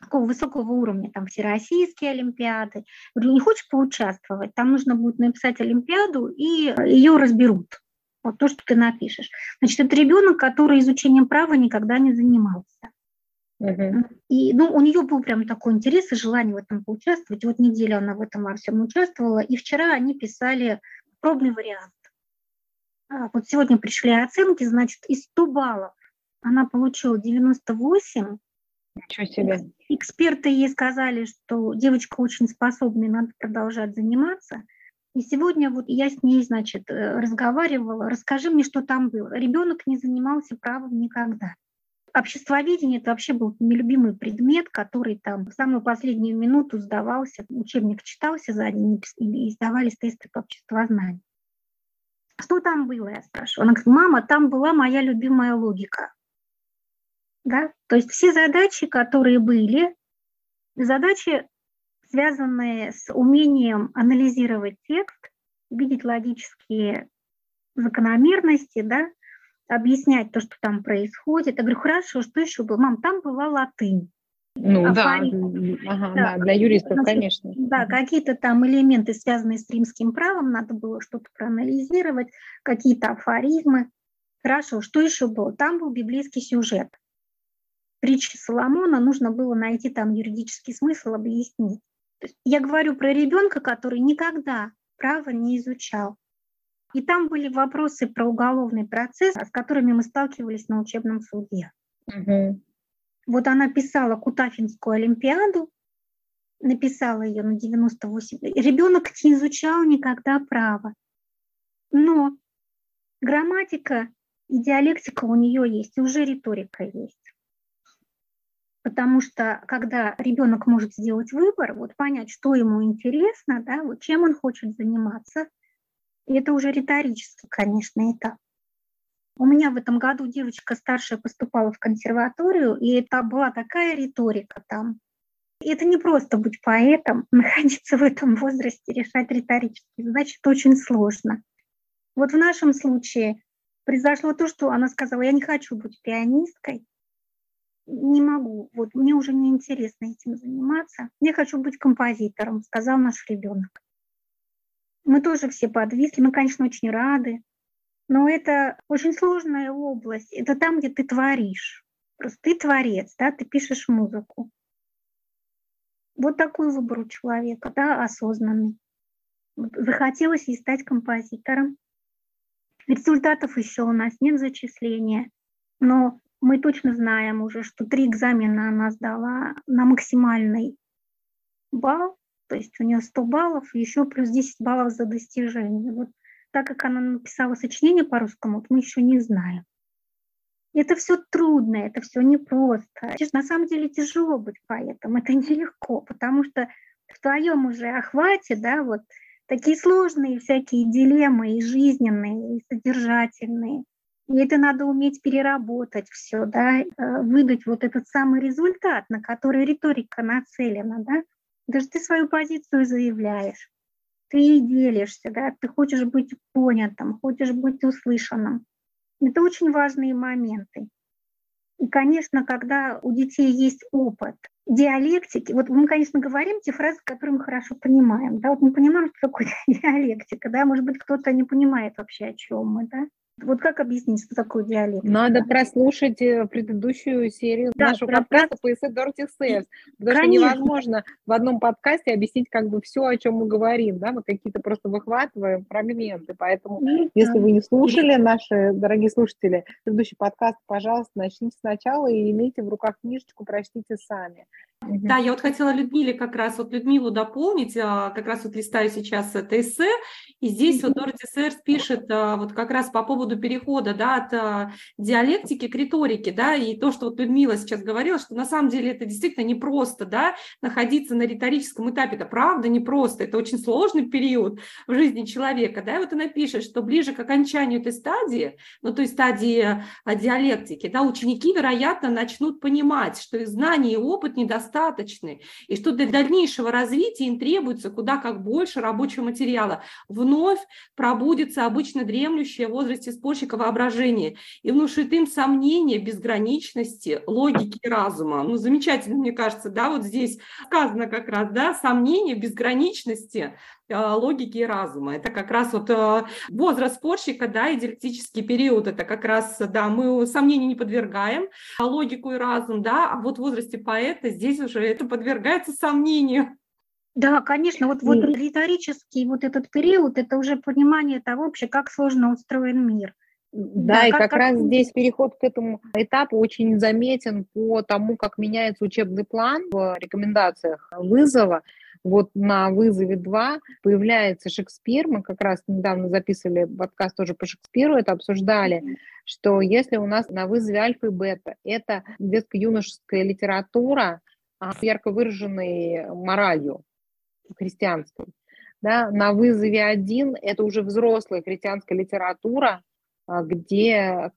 такого высокого уровня, там всероссийские олимпиады. Говорю, не хочешь поучаствовать? Там нужно будет написать олимпиаду, и ее разберут. Вот то, что ты напишешь. Значит, это ребенок, который изучением права никогда не занимался. Uh-huh. И ну, у нее был прям такой интерес и желание в этом поучаствовать. вот неделю она в этом во всем участвовала. И вчера они писали пробный вариант. А, вот сегодня пришли оценки, значит, из 100 баллов она получила 98. Ничего себе. Эксперты ей сказали, что девочка очень способная, надо продолжать заниматься. И сегодня вот я с ней, значит, э, разговаривала. Расскажи мне, что там было. Ребенок не занимался правом никогда. Обществоведение – это вообще был нелюбимый предмет, который там в самую последнюю минуту сдавался, учебник читался за день и сдавались тесты по обществознанию. Что там было, я спрашиваю. Она говорит, мама, там была моя любимая логика. Да? То есть все задачи, которые были, задачи, связанные с умением анализировать текст, видеть логические закономерности, да, объяснять то, что там происходит. Я говорю, хорошо, что еще было? Мам, там была латынь. Ну да, ага, да, для юристов, Значит, конечно. Да, какие-то там элементы, связанные с римским правом, надо было что-то проанализировать, какие-то афоризмы. Хорошо, что еще было? Там был библейский сюжет. Притчи Соломона, нужно было найти там юридический смысл, объяснить. Я говорю про ребенка, который никогда право не изучал. И там были вопросы про уголовный процесс, с которыми мы сталкивались на учебном суде. Угу. Вот она писала Кутафинскую олимпиаду, написала ее на 98. Ребенок не изучал никогда право. Но грамматика и диалектика у нее есть, уже риторика есть. Потому что когда ребенок может сделать выбор, вот понять, что ему интересно, да, вот чем он хочет заниматься – это уже риторический, конечно, этап. У меня в этом году девочка старшая поступала в консерваторию, и это была такая риторика там. Это не просто быть поэтом, [laughs] находиться в этом возрасте, решать риторические задачи, это очень сложно. Вот в нашем случае произошло то, что она сказала, я не хочу быть пианисткой, не могу, вот мне уже не интересно этим заниматься, я хочу быть композитором, сказал наш ребенок. Мы тоже все подвисли, мы, конечно, очень рады, но это очень сложная область. Это там, где ты творишь. Просто ты творец, да, ты пишешь музыку. Вот такой выбор у человека, да, осознанный. Захотелось ей стать композитором. Результатов еще у нас нет зачисления, но мы точно знаем уже, что три экзамена она сдала на максимальный балл, то есть у нее 100 баллов, еще плюс 10 баллов за достижение. Вот так как она написала сочинение по-русскому, вот мы еще не знаем. Это все трудно, это все непросто. На самом деле тяжело быть поэтом, это нелегко, потому что в твоем уже охвате, да, вот такие сложные всякие дилеммы и жизненные, и содержательные. И это надо уметь переработать все, да, э, выдать вот этот самый результат, на который риторика нацелена, да. Даже ты свою позицию заявляешь, ты делишься, да, ты хочешь быть понятым, хочешь быть услышанным. Это очень важные моменты. И, конечно, когда у детей есть опыт диалектики, вот мы, конечно, говорим те фразы, которые мы хорошо понимаем, да, вот мы понимаем, что такое [laughs] диалектика, да, может быть, кто-то не понимает вообще, о чем мы, да, вот как объяснить, что такое диалект? Надо прослушать э, предыдущую серию да, нашего про... подкаста по эссе Дорти Сэлс, потому что невозможно в одном подкасте объяснить как бы все, о чем мы говорим, да, мы какие-то просто выхватываем фрагменты, поэтому ну, если вы не слушали, наши дорогие слушатели, предыдущий подкаст, пожалуйста, начните сначала и имейте в руках книжечку, прочтите сами. Да, я вот хотела Людмиле как раз, вот Людмилу дополнить, а, как раз вот листаю сейчас это эссе, и здесь вот Дороти Сэрс пишет а, вот как раз по поводу перехода, да, от а, диалектики к риторике, да, и то, что вот Людмила сейчас говорила, что на самом деле это действительно непросто, да, находиться на риторическом этапе, это правда непросто, это очень сложный период в жизни человека, да, и вот она пишет, что ближе к окончанию этой стадии, ну, то есть стадии диалектики, да, ученики, вероятно, начнут понимать, что их знания и опыт недостаточно недостаточны, и что для дальнейшего развития им требуется куда как больше рабочего материала. Вновь пробудется обычно дремлющее в возрасте спорщика воображение и внушит им сомнения безграничности логики разума. Ну, замечательно, мне кажется, да, вот здесь сказано как раз, да, сомнения безграничности а, логики и разума. Это как раз вот а, возраст спорщика, да, и диалектический период, это как раз, да, мы сомнений не подвергаем, а логику и разум, да, а вот в возрасте поэта здесь уже это подвергается сомнению. Да, конечно, вот, вот риторический вот этот период, это уже понимание того вообще, как сложно устроен мир. Да, да и как, как раз здесь переход к этому этапу очень заметен по тому, как меняется учебный план в рекомендациях вызова. Вот на вызове 2 появляется Шекспир. Мы как раз недавно записывали подкаст тоже по Шекспиру, это обсуждали, что если у нас на вызове альфа и бета это детско-юношеская литература ярко выраженной моралью христианской, да, на вызове 1 это уже взрослая христианская литература, а, где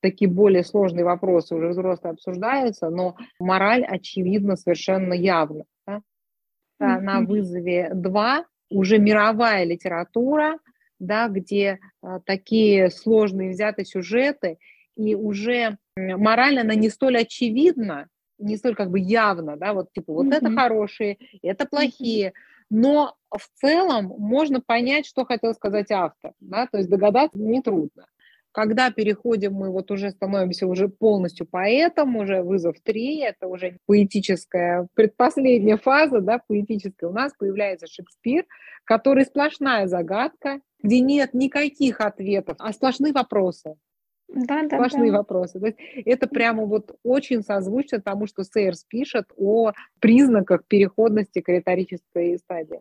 такие более сложные вопросы уже взрослые обсуждаются, но мораль очевидно совершенно явно mm-hmm. на вызове 2 уже мировая литература, да, где а, такие сложные взяты сюжеты, и уже морально она не столь очевидна, не столь как бы явно, да, вот типа вот mm-hmm. это хорошие, это плохие, но в целом можно понять, что хотел сказать автор, да, то есть догадаться нетрудно. Когда переходим, мы вот уже становимся уже полностью поэтом, уже вызов 3, это уже поэтическая, предпоследняя фаза, да, поэтическая. У нас появляется Шекспир, который сплошная загадка, где нет никаких ответов, а сплошные вопросы. Да, да, сплошные да. вопросы. То есть это прямо вот очень созвучно тому, что Сейерс пишет о признаках переходности к риторической стадии.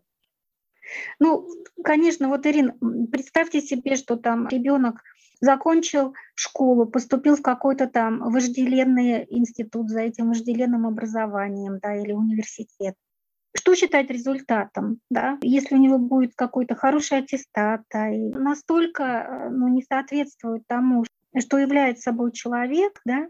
Ну, конечно, вот, Ирин, представьте себе, что там ребенок закончил школу, поступил в какой-то там вожделенный институт за этим вожделенным образованием, да, или университет. Что считать результатом, да? Если у него будет какой-то хороший аттестат, да, и настолько э, ну, не соответствует тому, что является собой человек, да,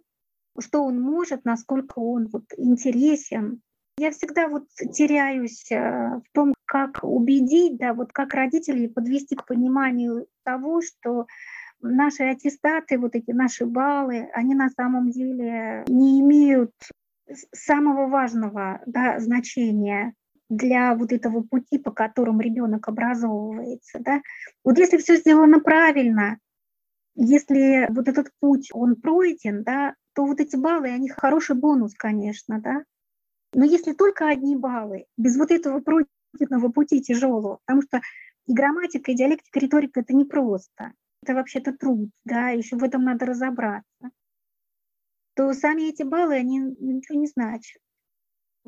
что он может, насколько он вот интересен. Я всегда вот теряюсь э, в том, как убедить, да, вот как родителей подвести к пониманию того, что наши аттестаты, вот эти наши баллы, они на самом деле не имеют самого важного да, значения для вот этого пути, по которому ребенок образовывается. Да? Вот если все сделано правильно, если вот этот путь, он пройден, да, то вот эти баллы, они хороший бонус, конечно, да. Но если только одни баллы, без вот этого пройденного пути тяжелого, потому что и грамматика, и диалектика, и риторика – это непросто это вообще-то труд, да, еще в этом надо разобраться, то сами эти баллы, они ничего не значат.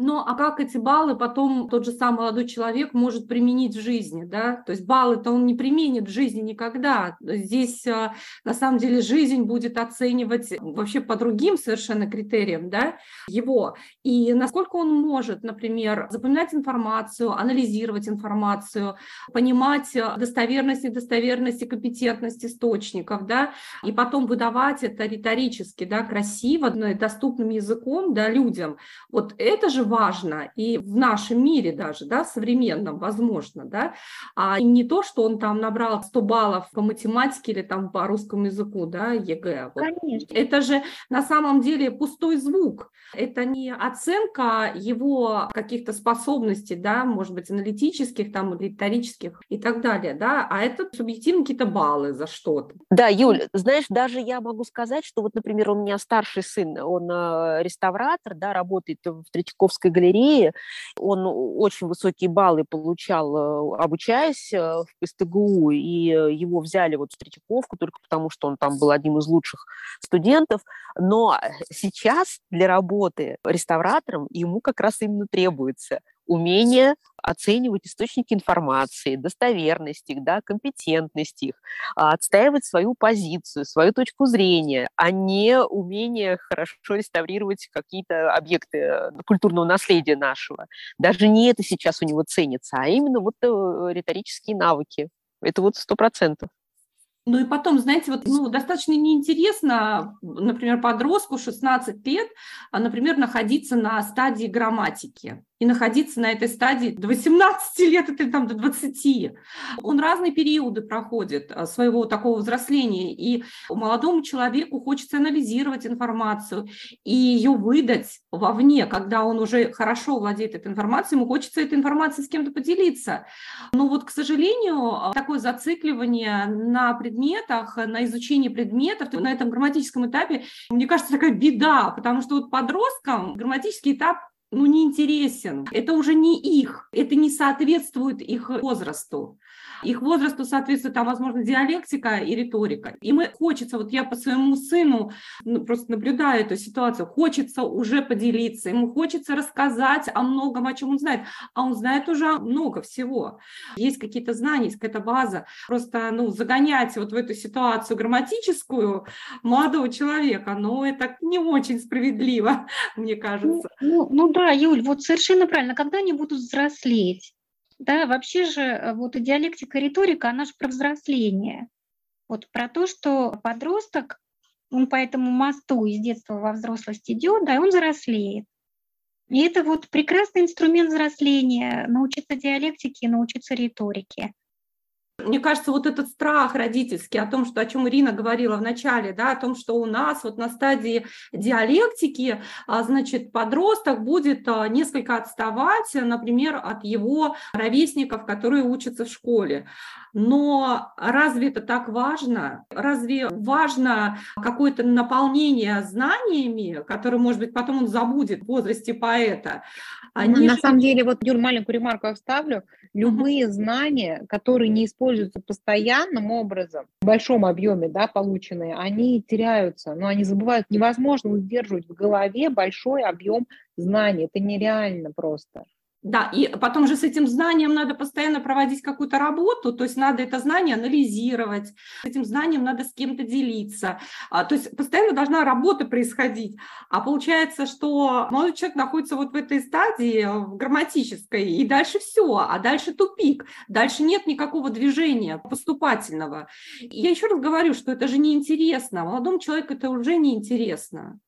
Ну, а как эти баллы потом тот же самый молодой человек может применить в жизни, да? То есть баллы-то он не применит в жизни никогда. Здесь, а, на самом деле, жизнь будет оценивать вообще по другим совершенно критериям, да, его. И насколько он может, например, запоминать информацию, анализировать информацию, понимать а, достоверность, недостоверность и компетентность источников, да, и потом выдавать это риторически, да, красиво, доступным языком, да, людям. Вот это же важно и в нашем мире даже, да, современном, возможно, да, а не то, что он там набрал 100 баллов по математике или там по русскому языку, да, ЕГЭ. Вот. Конечно. Это же на самом деле пустой звук. Это не оценка его каких-то способностей, да, может быть, аналитических, там, риторических и так далее, да, а это субъективные какие-то баллы за что-то. Да, Юль, знаешь, даже я могу сказать, что вот, например, у меня старший сын, он э, реставратор, да, работает в Третьяковском Московской галерее. Он очень высокие баллы получал, э, обучаясь э, в ПСТГУ, и э, его взяли вот в Третьяковку только потому, что он там был одним из лучших студентов. Но сейчас для работы реставратором ему как раз именно требуется умение оценивать источники информации, достоверность их, да, компетентность их, а, отстаивать свою позицию, свою точку зрения, а не умение хорошо реставрировать какие-то объекты э, культурного наследия нашего. Даже не это сейчас у него ценится, а именно вот э, риторические навыки. Это вот сто процентов. Ну и потом, знаете, вот ну, достаточно неинтересно, например, подростку 16 лет, а, например, находиться на стадии грамматики и находиться на этой стадии до 18 лет или там до 20. Он разные периоды проходит а, своего такого взросления, и молодому человеку хочется анализировать информацию и ее выдать вовне, когда он уже хорошо владеет этой информацией, ему хочется этой информацией с кем-то поделиться. Но вот, к сожалению, такое зацикливание на предметах, на изучении предметов на этом грамматическом этапе, мне кажется, такая беда, потому что вот подросткам грамматический этап ну, неинтересен. Это уже не их, это не соответствует их возрасту. Их возрасту соответствует, там, возможно, диалектика и риторика. И мы хочется, вот я по своему сыну ну, просто наблюдаю эту ситуацию, хочется уже поделиться, ему хочется рассказать о многом, о чем он знает, а он знает уже много всего. Есть какие-то знания, есть какая-то база. Просто, ну, загонять вот в эту ситуацию грамматическую молодого человека, ну, это не очень справедливо, [laughs] мне кажется. Ну, ну, ну да, Юль, вот совершенно правильно. Когда они будут взрослеть? Да, вообще же э, вот и диалектика, риторика, она же про взросление. Вот про то, что подросток, он по этому мосту из детства во взрослость идет, да, и он взрослеет. И это вот прекрасный инструмент взросления, научиться диалектике, научиться риторике. Мне кажется, вот этот страх родительский о том, что о чем Ирина говорила в начале, да, о том, что у нас вот на стадии диалектики, а, значит, подросток будет а, несколько отставать, например, от его ровесников, которые учатся в школе. Но разве это так важно? Разве важно какое-то наполнение знаниями, которые, может быть, потом он забудет в возрасте поэта? Они На же... самом деле, вот, Юр, маленькую ремарку вставлю. Любые uh-huh. знания, которые не используются постоянным образом, в большом объеме, да, полученные, они теряются, но они забывают. Невозможно удерживать в голове большой объем знаний. Это нереально просто. Да, и потом же с этим знанием надо постоянно проводить какую-то работу, то есть надо это знание анализировать, с этим знанием надо с кем-то делиться, а, то есть постоянно должна работа происходить. А получается, что молодой человек находится вот в этой стадии в грамматической, и дальше все, а дальше тупик, дальше нет никакого движения поступательного. Я еще раз говорю, что это же неинтересно, молодому человеку это уже неинтересно.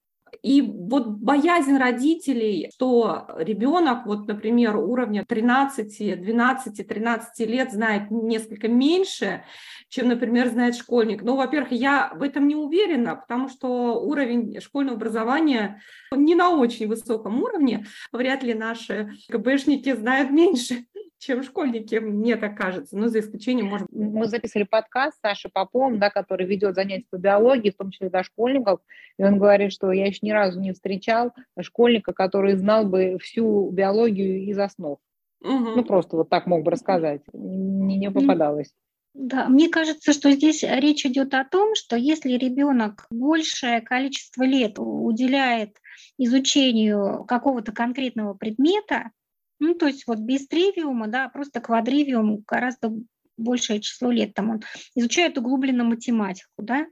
И вот боязнь родителей, что ребенок, вот, например, уровня 13, 12, 13 лет знает несколько меньше, чем, например, знает школьник. Ну, во-первых, я в этом не уверена, потому что уровень школьного образования не на очень высоком уровне. Вряд ли наши КБшники знают меньше чем школьники, мне так кажется, ну, за исключением, может Мы записали подкаст с Сашей Попом, да, который ведет занятия по биологии, в том числе для школьников, и он говорит, что я еще ни разу не встречал школьника, который знал бы всю биологию из основ. Угу. Ну, просто вот так мог бы рассказать. Не, не попадалось. Да, мне кажется, что здесь речь идет о том, что если ребенок большее количество лет уделяет изучению какого-то конкретного предмета, ну, то есть вот без тривиума, да, просто квадривиум гораздо большее число лет там он изучает углубленно математику, да,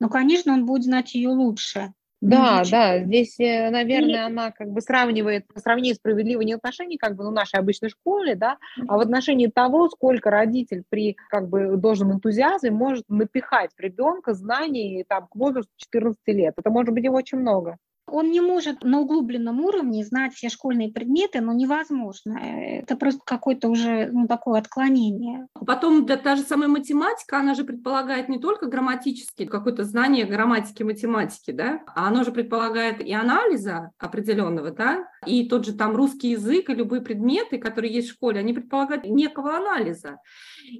но, конечно, он будет знать ее лучше. Да, да, здесь, э, наверное, и... она как бы сравнивает, справедливо не отношений как бы ну, нашей обычной школе, да, а в отношении того, сколько родитель при как бы должном энтузиазме может напихать ребенка знаний там к возрасту 14 лет. Это может быть и очень много. Он не может на углубленном уровне знать все школьные предметы, но невозможно. Это просто какое-то уже ну, такое отклонение. Потом да, та же самая математика, она же предполагает не только грамматические, какое-то знание грамматики, математики, да, а оно же предполагает и анализа определенного, да, и тот же там русский язык и любые предметы, которые есть в школе, они предполагают некого анализа.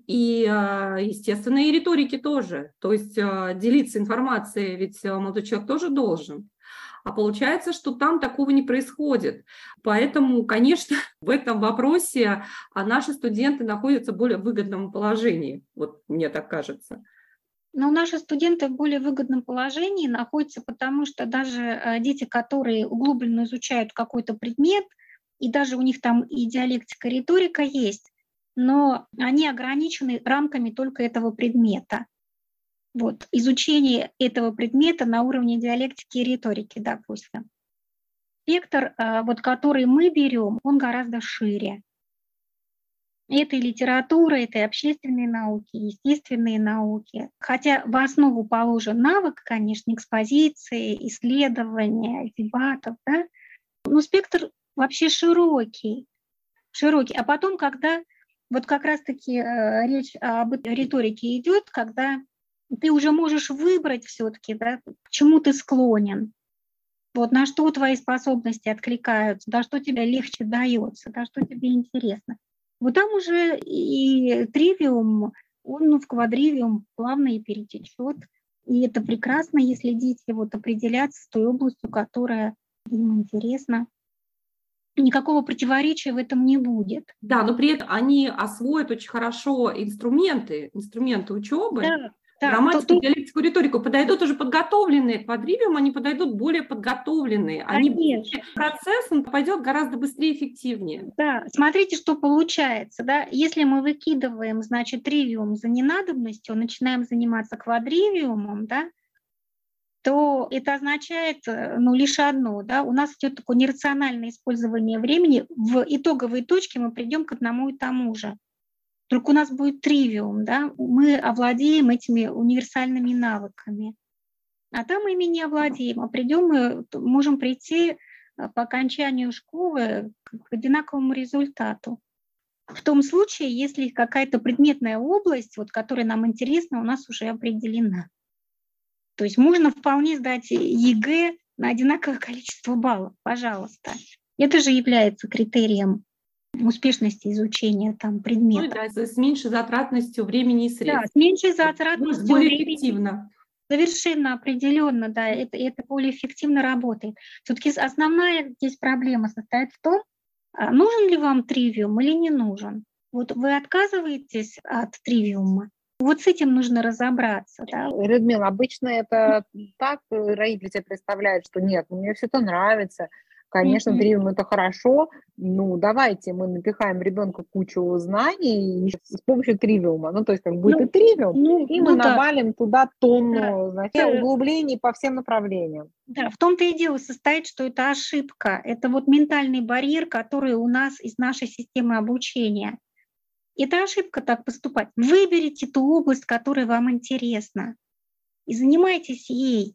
И, а, естественно, и риторики тоже. То есть а, делиться информацией ведь молодой человек тоже должен. А получается, что там такого не происходит. Поэтому, конечно, [laughs] в этом вопросе а наши студенты находятся в более выгодном положении. Вот мне так кажется. Но наши студенты в более выгодном положении находятся, потому что даже э, дети, которые углубленно изучают какой-то предмет, и даже у них там и диалектика, и риторика есть, но они ограничены рамками только этого предмета. Вот, изучение этого предмета на уровне диалектики и риторики, допустим. Спектр, э, вот, который мы берем, он гораздо шире. Это и литература, это и общественные науки, естественные науки. Хотя в основу положен навык, конечно, экспозиции, исследования, дебатов, да? но спектр вообще широкий, широкий. А потом, когда вот как раз-таки э, речь об риторике идет, когда ты уже можешь выбрать все-таки, да, к чему ты склонен, вот на что твои способности откликаются, да, что тебе легче дается, да, что тебе интересно. Вот там уже и тривиум, он ну, в квадривиум плавно и перетечет. И это прекрасно, если дети вот определятся с той областью, которая им интересна никакого противоречия в этом не будет. Да, но при этом они освоят очень хорошо инструменты, инструменты учебы. Да, да, Грамматику, то, диалектику, риторику подойдут уже подготовленные к квадривиум, они подойдут более подготовленные. Они процесс он пойдет гораздо быстрее и эффективнее. Да, смотрите, что получается. Да? Если мы выкидываем, значит, тривиум за ненадобностью, начинаем заниматься квадривиумом, да, то это означает э, ну, лишь одно. Да? У нас идет такое нерациональное использование времени. В итоговой точке мы придем к одному и тому же. Только у нас будет тривиум, да? мы овладеем этими универсальными навыками. А там мы ими не овладеем, а придем мы можем прийти э, по окончанию школы к одинаковому результату. В том случае, если какая-то предметная область, вот, которая нам интересна, у нас уже определена. То есть можно вполне сдать ЕГЭ на одинаковое количество баллов, пожалуйста. Это же является критерием успешности изучения там предмета. Ну, да, с меньшей затратностью времени и средств. Да, с меньшей затратностью более времени. эффективно. Совершенно определенно, да, это, это более эффективно работает. Все-таки основная здесь проблема состоит в том, а нужен ли вам тривиум или не нужен. Вот вы отказываетесь от тривиума, вот с этим нужно разобраться. Да? Людмила, обычно это так родители себе представляют, что нет, мне все это нравится, Конечно, mm-hmm. тривиум это хорошо. Ну, давайте мы напихаем ребенку кучу знаний с помощью тривиума. Ну, то есть, как будет ну, и тривиум, ну, и мы ну, навалим да. туда тонну да. знаете, углублений по всем направлениям. Да, в том-то и дело состоит, что это ошибка. Это вот ментальный барьер, который у нас из нашей системы обучения. Это ошибка так поступать. Выберите ту область, которая вам интересна, и занимайтесь ей.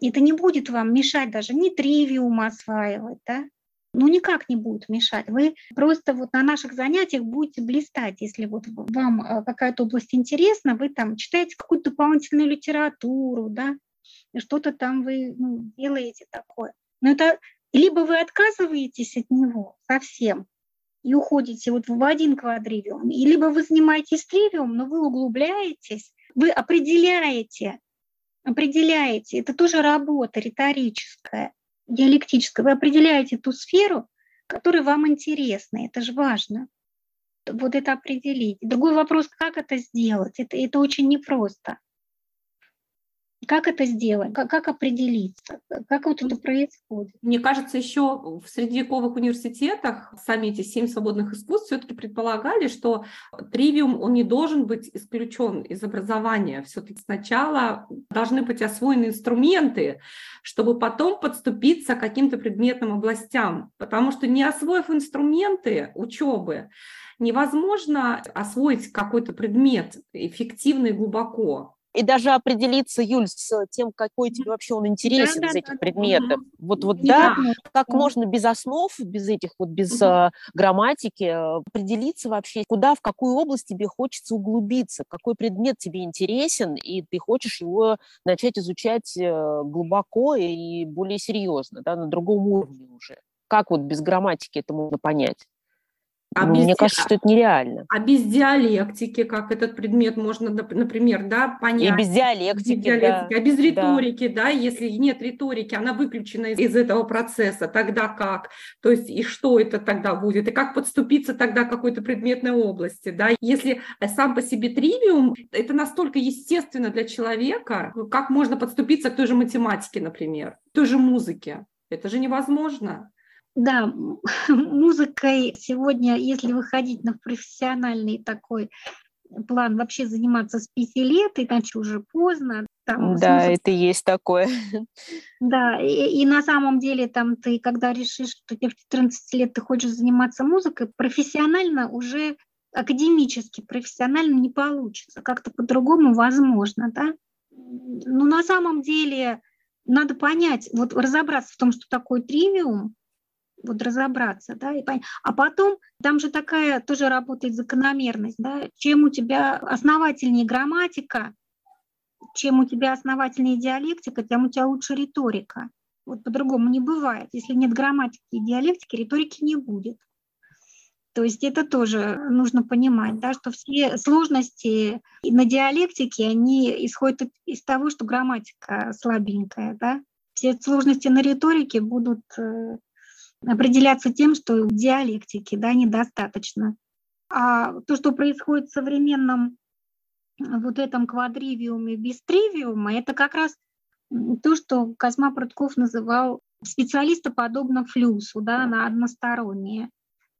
Это не будет вам мешать даже не тривиум осваивать, да? Ну, никак не будет мешать. Вы просто вот на наших занятиях будете блистать. Если вот вам э, какая-то область интересна, вы там читаете какую-то дополнительную литературу, да, что-то там вы ну, делаете такое. Но это либо вы отказываетесь от него совсем, и уходите вот в один квадривиум, и либо вы занимаетесь тривиум, но вы углубляетесь, вы определяете, определяете, это тоже работа риторическая, диалектическая, вы определяете ту сферу, которая вам интересна, это же важно. Вот это определить. Другой вопрос, как это сделать, это, это очень непросто. Как это сделать? Как, как определиться? Как вот это происходит? Мне кажется, еще в средневековых университетах сами эти семь свободных искусств все-таки предполагали, что тривиум, он не должен быть исключен из образования. Все-таки сначала должны быть освоены инструменты, чтобы потом подступиться к каким-то предметным областям. Потому что не освоив инструменты учебы, невозможно освоить какой-то предмет эффективно и глубоко и даже определиться, Юль, с тем, какой тебе вообще он интересен да, из этих да, предметов. Да. Вот, вот, да, да, как можно без основ, без этих вот, без а, грамматики определиться вообще, куда, в какую область тебе хочется углубиться, какой предмет тебе интересен, и ты хочешь его начать изучать э, глубоко и более серьезно, да, на другом уровне уже. Как вот без грамматики это можно понять? А ну, без, мне кажется, что это нереально. А без диалектики, как этот предмет можно, например, да, понять? И без диалектики, без диалектики да. А без риторики, да. да, если нет риторики, она выключена из, из этого процесса, тогда как? То есть и что это тогда будет? И как подступиться тогда к какой-то предметной области, да? Если сам по себе тривиум, это настолько естественно для человека, как можно подступиться к той же математике, например, к той же музыке? Это же невозможно. Да, [laughs] музыкой сегодня, если выходить на профессиональный такой план, вообще заниматься с 5 лет, иначе уже поздно. Там, да, смысл... это есть такое. [laughs] Да, и, и на самом деле там ты, когда решишь, что тебе в 14 лет ты хочешь заниматься музыкой, профессионально уже академически, профессионально не получится, как-то по-другому возможно, да. Но на самом деле надо понять, вот разобраться в том, что такое тривиум, вот разобраться, да, и понять. А потом там же такая тоже работает закономерность, да, чем у тебя основательнее грамматика, чем у тебя основательнее диалектика, тем у тебя лучше риторика. Вот по-другому не бывает. Если нет грамматики и диалектики, риторики не будет. То есть это тоже нужно понимать, да, что все сложности на диалектике, они исходят из того, что грамматика слабенькая. Да? Все сложности на риторике будут э, определяться тем, что диалектики да, недостаточно. А то, что происходит в современном вот этом квадривиуме без это как раз то, что Козьма Прутков называл специалиста подобно флюсу, да, на одностороннее.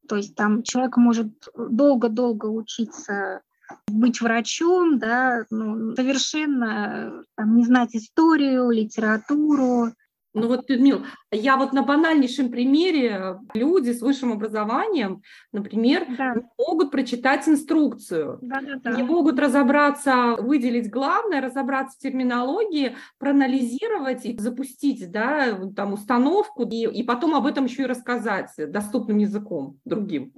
То есть там человек может долго-долго учиться быть врачом, да, ну, совершенно там, не знать историю, литературу, ну вот, Людмил, я вот на банальнейшем примере люди с высшим образованием, например, да. могут прочитать инструкцию, да, да, да. не могут разобраться, выделить главное, разобраться в терминологии, проанализировать и запустить да, там, установку, и, и потом об этом еще и рассказать доступным языком другим.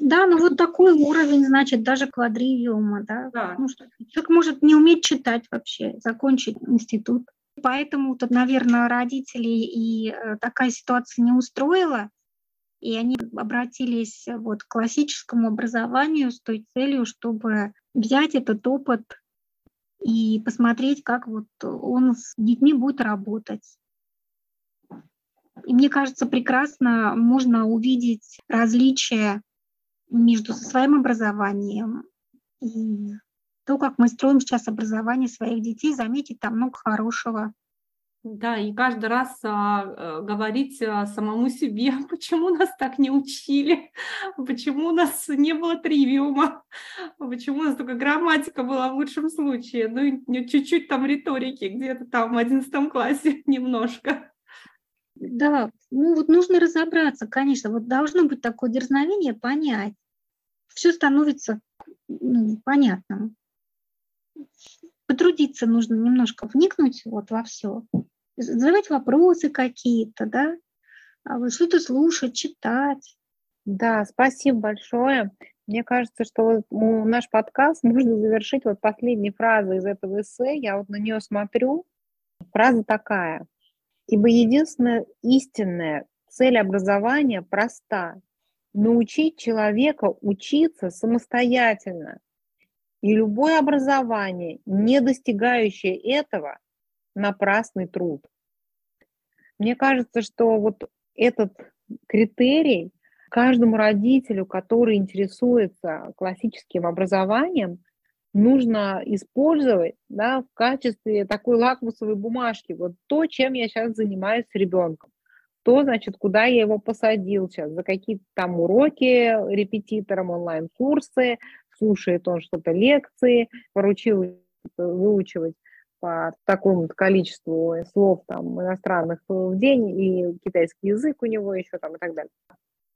Да, ну вот такой уровень, значит, даже квадривиума, да. да. Ну, что, человек может не уметь читать вообще, закончить институт. Поэтому тут, наверное, родителей и э, такая ситуация не устроила, и они обратились вот к классическому образованию с той целью, чтобы взять этот опыт и посмотреть, как вот он с детьми будет работать. И мне кажется, прекрасно можно увидеть различия между своим образованием и то, как мы строим сейчас образование своих детей, заметить там много хорошего. Да, и каждый раз а, а, говорить а, самому себе, [laughs] почему нас так не учили, почему у нас не было тривиума, почему у нас только грамматика была в лучшем случае, ну чуть-чуть там риторики, где-то там в одиннадцатом классе [laughs] немножко. Да, ну вот нужно разобраться, конечно, вот должно быть такое дерзновение понять. Все становится ну, понятным потрудиться нужно немножко вникнуть вот во все, задавать вопросы какие-то, да, а что-то слушать, читать. Да, спасибо большое. Мне кажется, что наш подкаст можно завершить вот последней фразой из этого эссе. Я вот на нее смотрю. Фраза такая. Ибо единственная истинная цель образования проста – научить человека учиться самостоятельно, и любое образование, не достигающее этого, напрасный труд. Мне кажется, что вот этот критерий каждому родителю, который интересуется классическим образованием, нужно использовать да, в качестве такой лакмусовой бумажки. Вот то, чем я сейчас занимаюсь с ребенком. То, значит, куда я его посадил сейчас, за какие-то там уроки репетитором, онлайн-курсы, слушает он что-то лекции, поручил выучивать по такому количеству слов там, иностранных в день, и китайский язык у него еще там и так далее.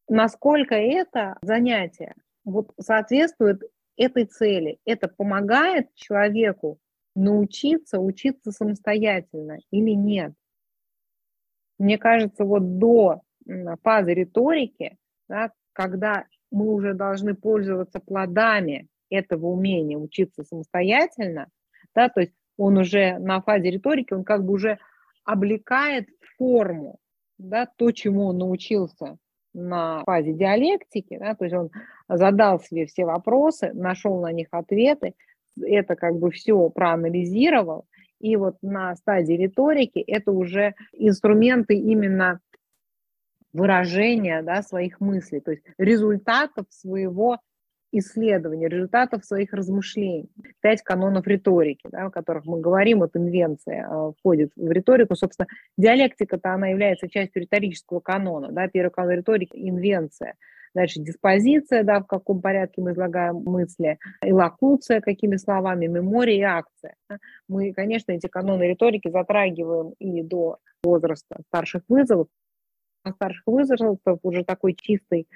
Насколько это занятие вот, соответствует этой цели, это помогает человеку научиться учиться самостоятельно или нет. Мне кажется, вот до фазы риторики, да, когда мы уже должны пользоваться плодами этого умения учиться самостоятельно, да, то есть он уже на фазе риторики, он как бы уже облекает форму, да, то, чему он научился на фазе диалектики, да, то есть он задал себе все вопросы, нашел на них ответы, это как бы все проанализировал, и вот на стадии риторики это уже инструменты именно выражения да, своих мыслей, то есть результатов своего исследования, результатов своих размышлений. Пять канонов риторики, да, о которых мы говорим, вот инвенция э, входит в риторику. Собственно, диалектика-то она является частью риторического канона. Да, первый канон риторики – инвенция. Дальше диспозиция, да, в каком порядке мы излагаем мысли, элокуция, какими словами, мемория и акция. Мы, конечно, эти каноны риторики затрагиваем и до возраста старших вызовов, старших возрастов уже такой чистой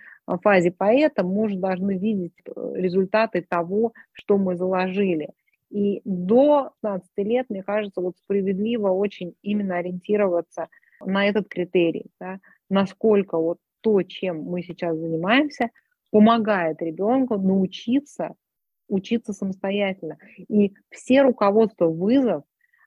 фазе поэта мы уже должны видеть э, результаты того, что мы заложили. И до 15 лет, мне кажется, вот справедливо очень именно ориентироваться на этот критерий, да, насколько вот то, чем мы сейчас занимаемся, помогает ребенку научиться учиться самостоятельно. И все руководства вызов,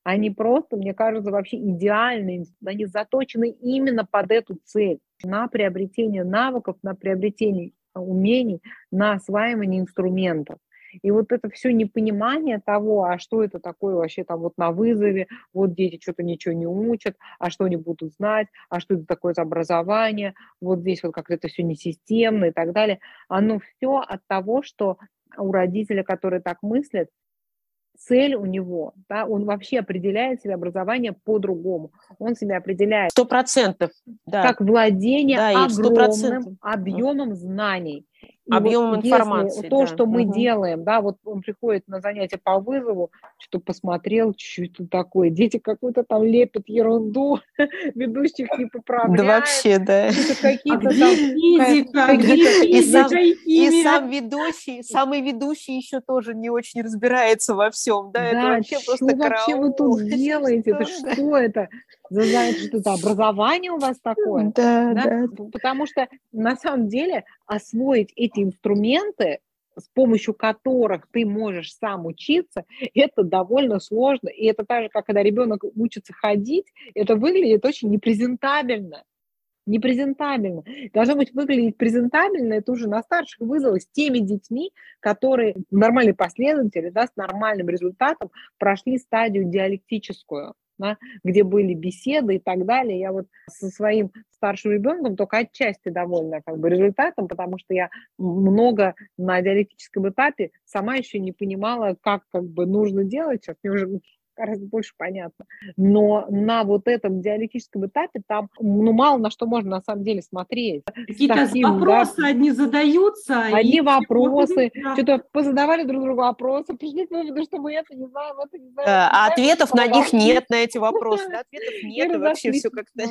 они просто, мне кажется, вообще идеальные, они заточены именно под эту цель, на приобретение навыков, на приобретение умений, на осваивание инструментов. И вот это все непонимание того, а что это такое вообще там вот на вызове, вот дети что-то ничего не учат, а что они будут знать, а что это такое за образование, вот здесь вот как-то это все несистемно и так далее. Оно все от того, что у родителя, который так мыслит, цель у него, да, он вообще определяет себе образование по-другому. Он себя определяет сто процентов, да. как владение да, огромным объемом знаний объемом вот информации. То, да. что мы угу. делаем, да, вот он приходит на занятие по вызову, что посмотрел, что это такое, дети какую-то там лепят ерунду, [laughs] ведущих не поправляют. Да вообще, да. Какие-то а там... Физика, и, сам, и сам ведущий, самый ведущий еще тоже не очень разбирается во всем, да, да это вообще просто Что вообще вы тут [laughs] делаете, это что это? Вы что это образование у вас такое? Да, да, да. Потому что на самом деле освоить эти инструменты, с помощью которых ты можешь сам учиться, это довольно сложно. И это так же, как когда ребенок учится ходить, это выглядит очень непрезентабельно. Непрезентабельно. Должно быть выглядеть презентабельно, это уже на старших вызовах с теми детьми, которые нормальные последователи, да, с нормальным результатом прошли стадию диалектическую да, где были беседы и так далее. Я вот со своим старшим ребенком только отчасти довольна как бы результатом, потому что я много на диалектическом этапе сама еще не понимала, как как бы нужно делать. Сейчас мне уже гораздо больше понятно. Но на вот этом диалектическом этапе там ну, мало на что можно на самом деле смотреть. Какие-то таким, вопросы да, одни задаются. Одни вопросы, [laughs] да. что-то позадавали друг другу вопросы, пришли к выводу, что мы это не знаем, это не знаем. Да, а ответов на них нет, на эти вопросы. Ответов нет, вообще все как-то...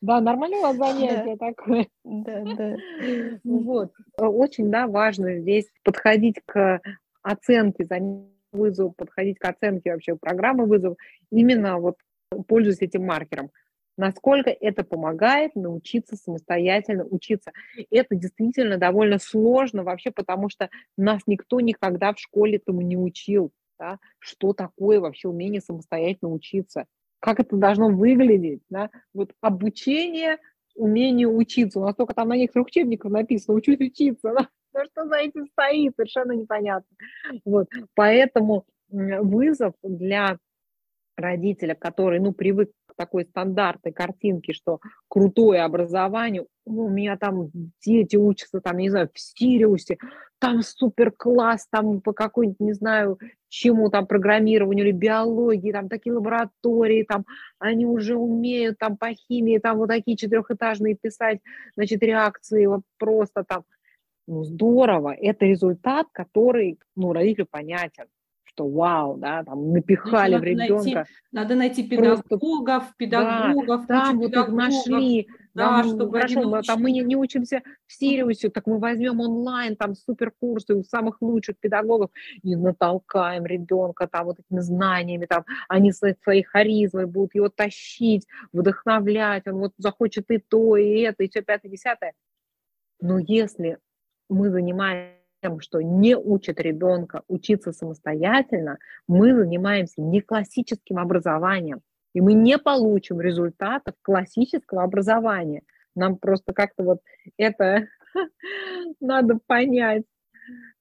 Да, нормальное у вас [laughs] занятие да. такое. Да, да. [laughs] Вот. Очень, да, важно здесь подходить к оценке занятий вызов, подходить к оценке вообще программы вызов, именно вот пользуясь этим маркером. Насколько это помогает научиться самостоятельно учиться. Это действительно довольно сложно вообще, потому что нас никто никогда в школе этому не учил. Да? Что такое вообще умение самостоятельно учиться? Как это должно выглядеть? Да? Вот обучение умению учиться. У нас только там на некоторых учебниках написано «учусь учиться». Да? Ну, что за этим стоит, совершенно непонятно. Вот. Поэтому вызов для родителя, который, ну, привык к такой стандартной картинке, что крутое образование, у меня там дети учатся, там, не знаю, в Сириусе, там супер класс, там по какой-нибудь, не знаю, чему там программированию или биологии, там такие лаборатории, там они уже умеют там по химии, там вот такие четырехэтажные писать, значит, реакции, вот просто там ну, здорово, это результат, который, ну, родителю понятен что вау, да, там напихали в ребенка. Найти, надо найти педагогов, Просто, педагогов, да, там вот их нашли, да, да чтобы хорошо, мы, там мы не, не учимся в Сириусе, так мы возьмем онлайн там суперкурсы у самых лучших педагогов и натолкаем ребенка там вот этими знаниями, там они своей, своей харизмой будут его тащить, вдохновлять, он вот захочет и то, и это, и все пятое, десятое. Но если мы занимаемся тем, что не учат ребенка учиться самостоятельно, мы занимаемся не классическим образованием, и мы не получим результатов классического образования. Нам просто как-то вот это [laughs] надо понять.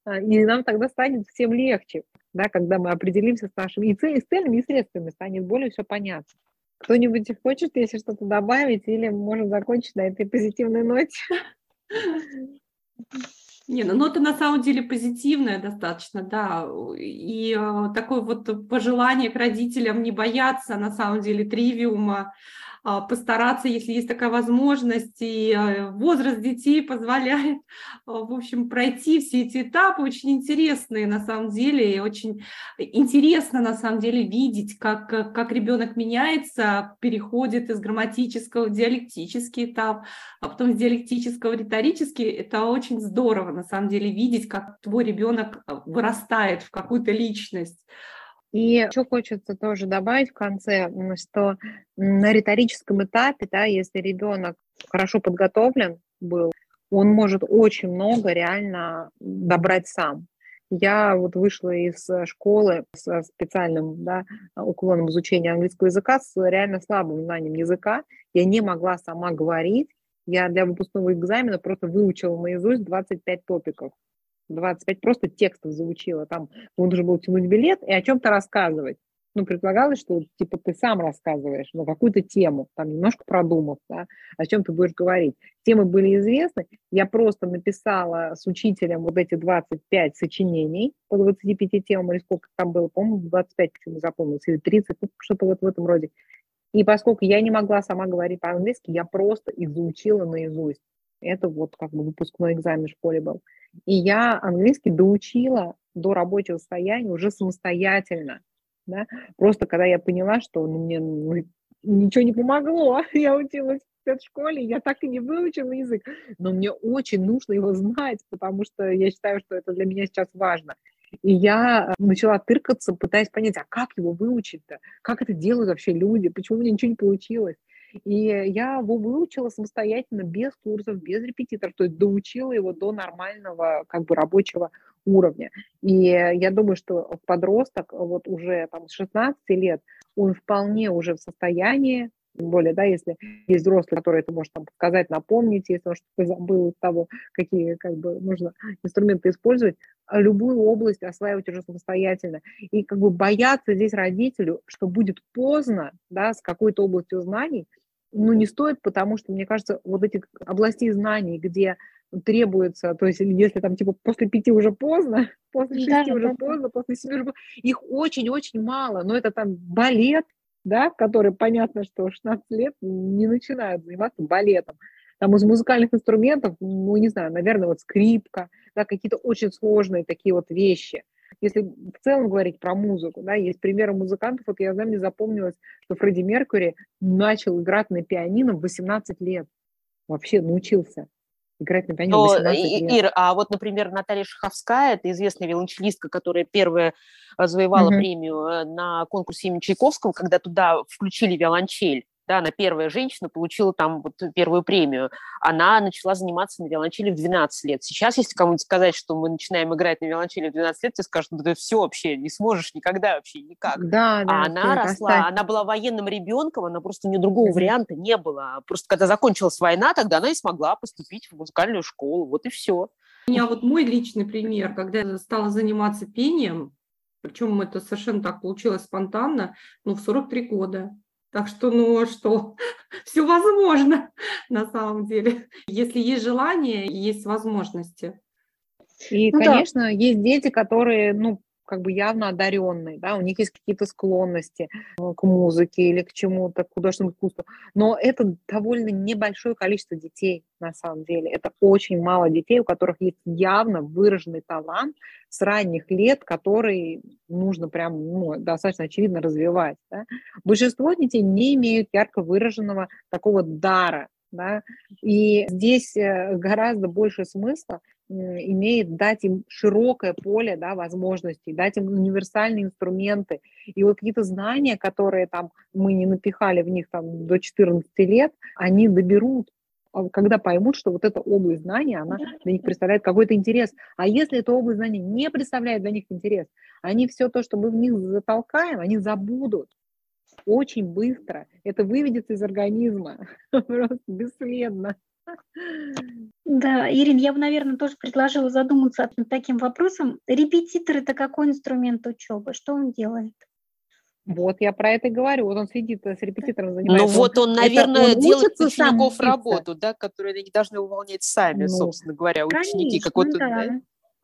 А, и нам тогда станет всем легче, да, когда мы определимся с нашими и, целями, и средствами, станет более все понятно. Кто-нибудь хочет, если что-то добавить, или можем закончить на этой позитивной ноте? [laughs] Не, ну, ну это на самом деле позитивное достаточно, да. И э, такое вот пожелание к родителям не бояться на самом деле тривиума, постараться, если есть такая возможность, и э, возраст детей позволяет, [laughs] а, в общем, пройти все эти этапы, очень интересные на самом деле, и очень интересно на самом деле видеть, как, как ребенок меняется, переходит из грамматического в диалектический этап, а потом из диалектического в риторический, это очень здорово на самом деле видеть, как твой ребенок вырастает в какую-то личность. И еще хочется тоже добавить в конце, что на риторическом этапе, да, если ребенок хорошо подготовлен был, он может очень много реально добрать сам. Я вот вышла из школы со специальным да, уклоном изучения английского языка с реально слабым знанием языка. Я не могла сама говорить. Я для выпускного экзамена просто выучила наизусть 25 топиков. 25 просто текстов заучила. Там нужно было тянуть билет и о чем-то рассказывать. Ну, предполагалось, что типа ты сам рассказываешь на какую-то тему, там немножко продумав, да, о чем ты будешь говорить. Темы были известны, я просто написала с учителем вот эти 25 сочинений по 25 темам, или сколько там было, по-моему, 25, почему запомнилось, или 30, ну, что-то вот в этом роде. И поскольку я не могла сама говорить по-английски, я просто изучила наизусть. Это вот как бы выпускной экзамен в школе был. И я английский доучила до рабочего состояния уже самостоятельно. Да? Просто когда я поняла, что ну, мне ну, ничего не помогло, [laughs] я училась в школе, я так и не выучила язык, но мне очень нужно его знать, потому что я считаю, что это для меня сейчас важно. И я начала тыркаться, пытаясь понять, а как его выучить-то? Как это делают вообще люди? Почему у меня ничего не получилось? И я его выучила самостоятельно, без курсов, без репетиторов, то есть доучила его до нормального как бы рабочего уровня. И я думаю, что подросток вот уже там с 16 лет, он вполне уже в состоянии тем более, да, если есть взрослый, который это может там сказать, напомнить, если он что-то забыл из того, какие как бы нужно инструменты использовать, а любую область осваивать уже самостоятельно. И как бы бояться здесь родителю, что будет поздно, да, с какой-то областью знаний, ну, не стоит, потому что, мне кажется, вот эти области знаний, где требуется, то есть если там типа после пяти уже поздно, [laughs] после шести да, уже да. поздно, после семи уже поздно, их очень-очень мало, но это там балет, да, который понятно, что 16 лет не начинают заниматься балетом. Там из музыкальных инструментов, ну, не знаю, наверное, вот скрипка, да, какие-то очень сложные такие вот вещи – если в целом говорить про музыку, да, есть примеры музыкантов, вот я знаю, мне запомнилось, что Фредди Меркьюри начал играть на пианино в 18 лет. Вообще научился играть на пианино Но, 18 лет. Ир, а вот, например, Наталья Шаховская, это известная виолончелистка, которая первая э, завоевала угу. премию э, на конкурсе имени Чайковского, когда туда включили виолончель да, она первая женщина, получила там вот первую премию. Она начала заниматься на виолончели в 12 лет. Сейчас, если кому-нибудь сказать, что мы начинаем играть на виолончели в 12 лет, ты скажешь, ну ты все вообще, не сможешь никогда вообще никак. Да, да, а она росла, оставь. она была военным ребенком, она просто у нее другого mm-hmm. варианта не было. Просто когда закончилась война, тогда она и смогла поступить в музыкальную школу, вот и все. У меня вот мой личный пример, когда я стала заниматься пением, причем это совершенно так получилось спонтанно, ну, в 43 года. Так что, ну а что, [laughs] все возможно [laughs] на самом деле. Если есть желание, есть возможности. И, ну, конечно, да. есть дети, которые, ну, как бы явно одаренные, да, у них есть какие-то склонности э, к музыке или к чему-то, к художественному искусству. Но это довольно небольшое количество детей, на самом деле. Это очень мало детей, у которых есть явно выраженный талант с ранних лет, который нужно прям ну, достаточно очевидно развивать. Да? Большинство детей не имеют ярко выраженного такого дара, да, и здесь э, гораздо больше смысла имеет дать им широкое поле да, возможностей, дать им универсальные инструменты. И вот какие-то знания, которые там мы не напихали в них там, до 14 лет, они доберут а когда поймут, что вот эта область знания, она для них представляет какой-то интерес. А если эта область знания не представляет для них интерес, они все то, что мы в них затолкаем, они забудут очень быстро. Это выведется из организма [laughs] просто бесследно. Да, Ирин, я бы, наверное, тоже предложила задуматься над таким вопросом. Репетитор – это какой инструмент учебы? Что он делает? Вот я про это и говорю. Вот он сидит с репетитором занимается. Ну вот он, наверное, он делает учеников работу, да, которые они должны выполнять сами, ну, собственно говоря, ученики. Конечно, да. да.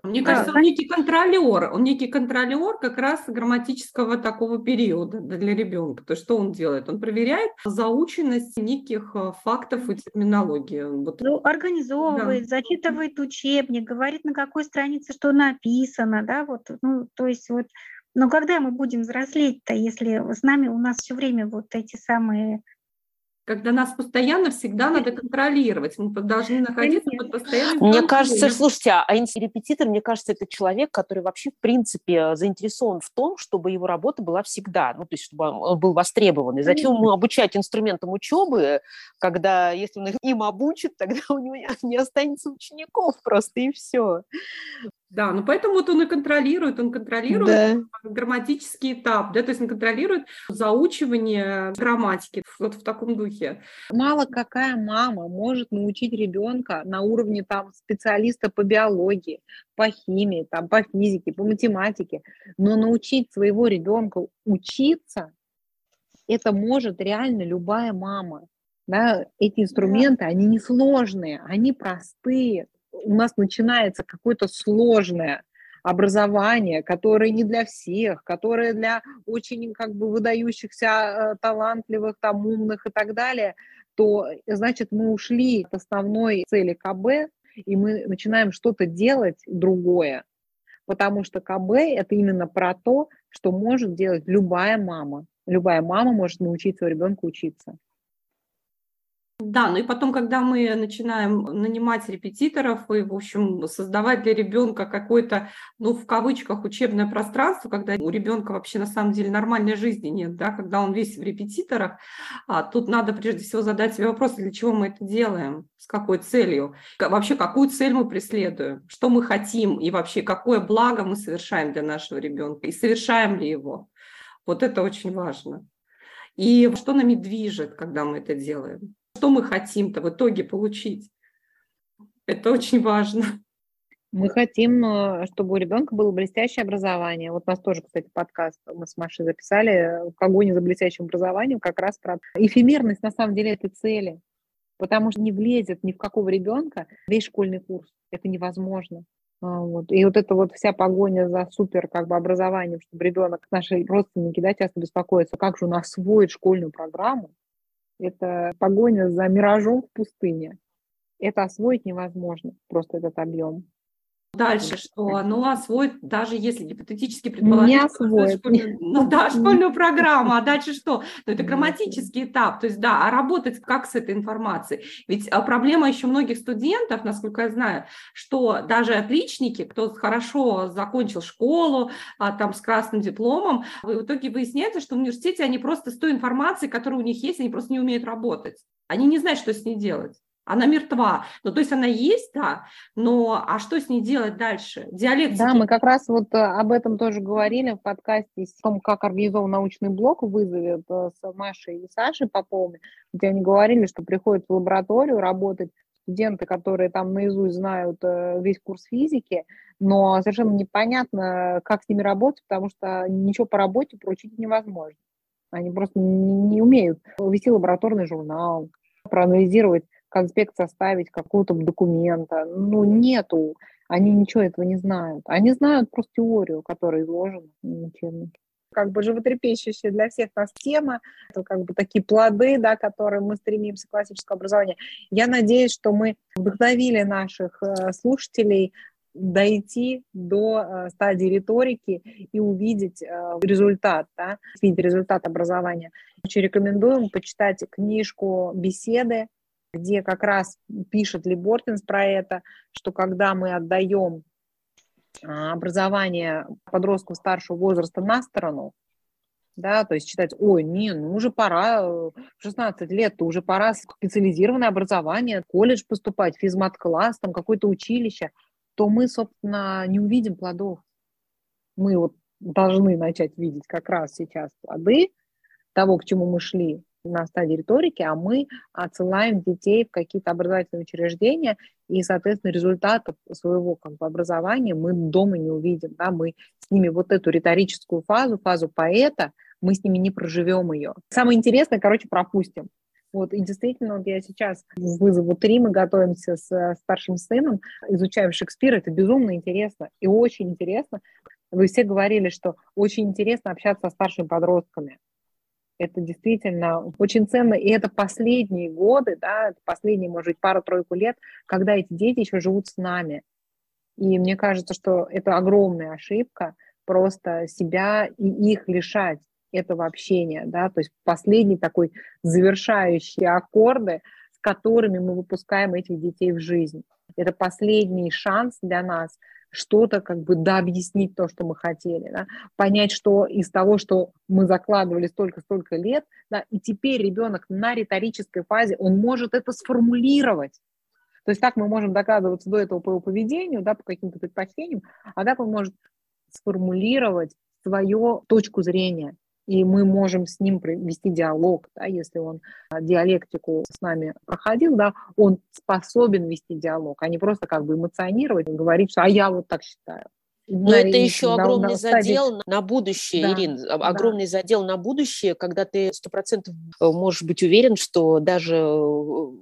Мне кажется, он некий контролер, он некий контролер как раз грамматического такого периода для ребенка. То есть что он делает? Он проверяет заученность неких э, фактов и терминологии. Вот. Ну, организовывает, да. зачитывает учебник, говорит, на какой странице что написано, да, вот, ну, то есть вот но когда мы будем взрослеть-то, если с нами у нас все время вот эти самые когда нас постоянно всегда надо контролировать. Мы должны находиться под постоянным Мне кажется, слушайте, а репетитор, мне кажется, это человек, который вообще, в принципе, заинтересован в том, чтобы его работа была всегда, ну, то есть, чтобы он был востребован. И зачем ему обучать инструментам учебы, когда, если он им обучит, [laughs] тогда у него не останется учеников просто, и все. Да, ну поэтому вот он и контролирует, он контролирует да. грамматический этап, да, то есть он контролирует заучивание грамматики вот в таком духе. Мало какая мама может научить ребенка на уровне там специалиста по биологии, по химии, там, по физике, по математике, но научить своего ребенка учиться, это может реально любая мама. Да, эти инструменты, да. они несложные, они простые, у нас начинается какое-то сложное образование, которое не для всех, которое для очень как бы выдающихся э, талантливых, там, умных и так далее, то, значит, мы ушли от основной цели КБ, и мы начинаем что-то делать другое. Потому что КБ – это именно про то, что может делать любая мама. Любая мама может научить своего ребенка учиться. Да, ну и потом, когда мы начинаем нанимать репетиторов и, в общем, создавать для ребенка какое-то, ну, в кавычках, учебное пространство, когда у ребенка вообще на самом деле нормальной жизни нет, да, когда он весь в репетиторах, а, тут надо прежде всего задать себе вопрос, для чего мы это делаем, с какой целью, вообще какую цель мы преследуем, что мы хотим и вообще какое благо мы совершаем для нашего ребенка и совершаем ли его. Вот это очень важно. И что нами движет, когда мы это делаем что мы хотим-то в итоге получить. Это очень важно. Мы хотим, э, чтобы у ребенка было блестящее образование. Вот у нас тоже, кстати, подкаст мы с Машей записали в погоне за блестящим образованием как раз про эфемерность на самом деле этой цели. Потому что не влезет ни в какого ребенка весь школьный курс. Это невозможно. А, вот. И вот эта вот вся погоня за супер как бы образованием, чтобы ребенок, наши родственники, да, часто беспокоятся, как же он освоит школьную программу, это погоня за миражом в пустыне. Это освоить невозможно, просто этот объем. Дальше что? Ну, освоит, даже если гипотетически предположить... Не освоит. Школьную, ну да, школьную программу, а дальше что? Ну, это грамматический этап, то есть да, а работать как с этой информацией? Ведь а, проблема еще многих студентов, насколько я знаю, что даже отличники, кто хорошо закончил школу, а, там с красным дипломом, в итоге выясняется, что в университете они просто с той информацией, которая у них есть, они просто не умеют работать. Они не знают, что с ней делать. Она мертва. Ну, то есть она есть, да, но а что с ней делать дальше? Диалект. Да, мы как раз вот э, об этом тоже говорили в подкасте о том, как организован научный блок в вызове э, с Машей и Сашей Поповыми, где они говорили, что приходят в лабораторию работать студенты, которые там наизусть знают э, весь курс физики, но совершенно непонятно, как с ними работать, потому что ничего по работе поручить невозможно. Они просто не умеют вести лабораторный журнал, проанализировать конспект составить какого-то документа. Ну, нету. Они ничего этого не знают. Они знают просто теорию, которая изложена в как бы животрепещущая для всех нас тема, это как бы такие плоды, да, которые мы стремимся к классическому образованию. Я надеюсь, что мы вдохновили наших э, слушателей дойти до э, стадии риторики и увидеть э, результат, да, видеть результат образования. Очень рекомендуем почитать книжку «Беседы» где как раз пишет Ли Бортинс про это, что когда мы отдаем а, образование подростков старшего возраста на сторону, да, то есть читать, ой, не, ну уже пора, э, в 16 лет, то уже пора специализированное образование, колледж поступать, физмат-класс, там какое-то училище, то мы, собственно, не увидим плодов. Мы вот должны начать видеть как раз сейчас плоды того, к чему мы шли, на стадии риторики, а мы отсылаем детей в какие-то образовательные учреждения, и, соответственно, результатов своего как бы, образования мы дома не увидим. Да? Мы с ними вот эту риторическую фазу, фазу поэта, мы с ними не проживем ее. Самое интересное, короче, пропустим. Вот, и действительно, вот я сейчас вызову три мы готовимся с э, старшим сыном, изучаем Шекспира, это безумно интересно и очень интересно. Вы все говорили, что очень интересно общаться со старшими подростками. Это действительно очень ценно, и это последние годы, да, последние, может быть, пару-тройку лет, когда эти дети еще живут с нами. И мне кажется, что это огромная ошибка просто себя и их лишать этого общения, да, то есть последний такой завершающие аккорды, с которыми мы выпускаем этих детей в жизнь. Это последний шанс для нас что-то как бы дообъяснить то, что мы хотели, да? понять, что из того, что мы закладывали столько-столько лет, да, и теперь ребенок на риторической фазе, он может это сформулировать. То есть так мы можем докладываться до этого по его поведению, да, по каким-то предпочтениям, а так он может сформулировать свою точку зрения и мы можем с ним вести диалог, да, если он а, диалектику с нами проходил, да, он способен вести диалог, а не просто как бы эмоционировать и говорить, что «а я вот так считаю». Но это еще огромный задел на будущее, да, Ирин, огромный да. задел на будущее, когда ты сто процентов э, можешь быть уверен, что даже э,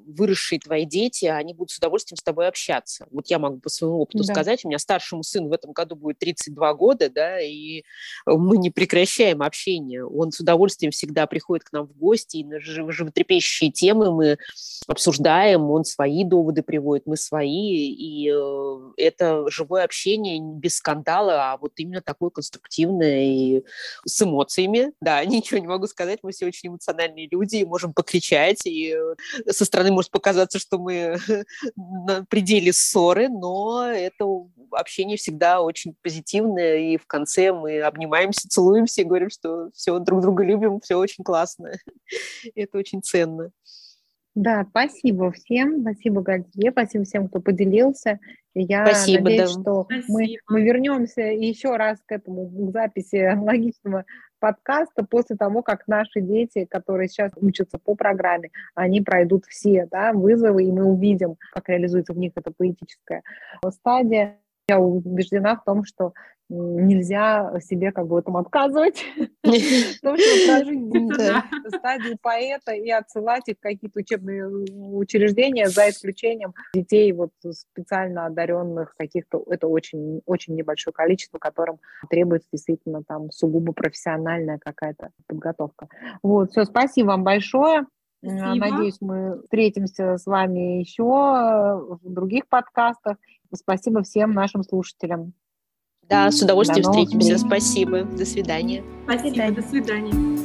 выросшие твои дети, они будут с удовольствием с тобой общаться. Вот я могу по своему опыту да. сказать, у меня старшему сыну в этом году будет 32 года, да, и мы не прекращаем общение. Он с удовольствием всегда приходит к нам в гости, и на животрепещущие темы мы обсуждаем, он свои доводы приводит, мы свои, и э, это живое общение без скандала скандала, а вот именно такое конструктивное и с эмоциями. Да, [laughs] ничего не могу сказать, мы все очень эмоциональные люди, и можем покричать, и со стороны может показаться, что мы [laughs] на пределе ссоры, но это общение всегда очень позитивное, и в конце мы обнимаемся, целуемся и говорим, что все, друг друга любим, все очень классно. [laughs] Это очень ценно. Да, спасибо всем, спасибо Гальтье, спасибо всем, кто поделился. Я спасибо, надеюсь, да. что мы, мы вернемся еще раз к этому, к записи аналогичного подкаста после того, как наши дети, которые сейчас учатся по программе, они пройдут все да, вызовы, и мы увидим, как реализуется в них эта поэтическая стадия. Я убеждена в том, что нельзя себе как бы в этом отказывать, [laughs] [laughs] прожить стадию поэта и отсылать их в какие-то учебные учреждения, за исключением детей вот специально одаренных каких-то, это очень, очень небольшое количество, которым требуется действительно там сугубо профессиональная какая-то подготовка. Вот, все, спасибо вам большое. Спасибо. Надеюсь, мы встретимся с вами еще в других подкастах. Спасибо всем нашим слушателям. Да, с удовольствием встретимся. Спасибо. До свидания. Спасибо. До свидания.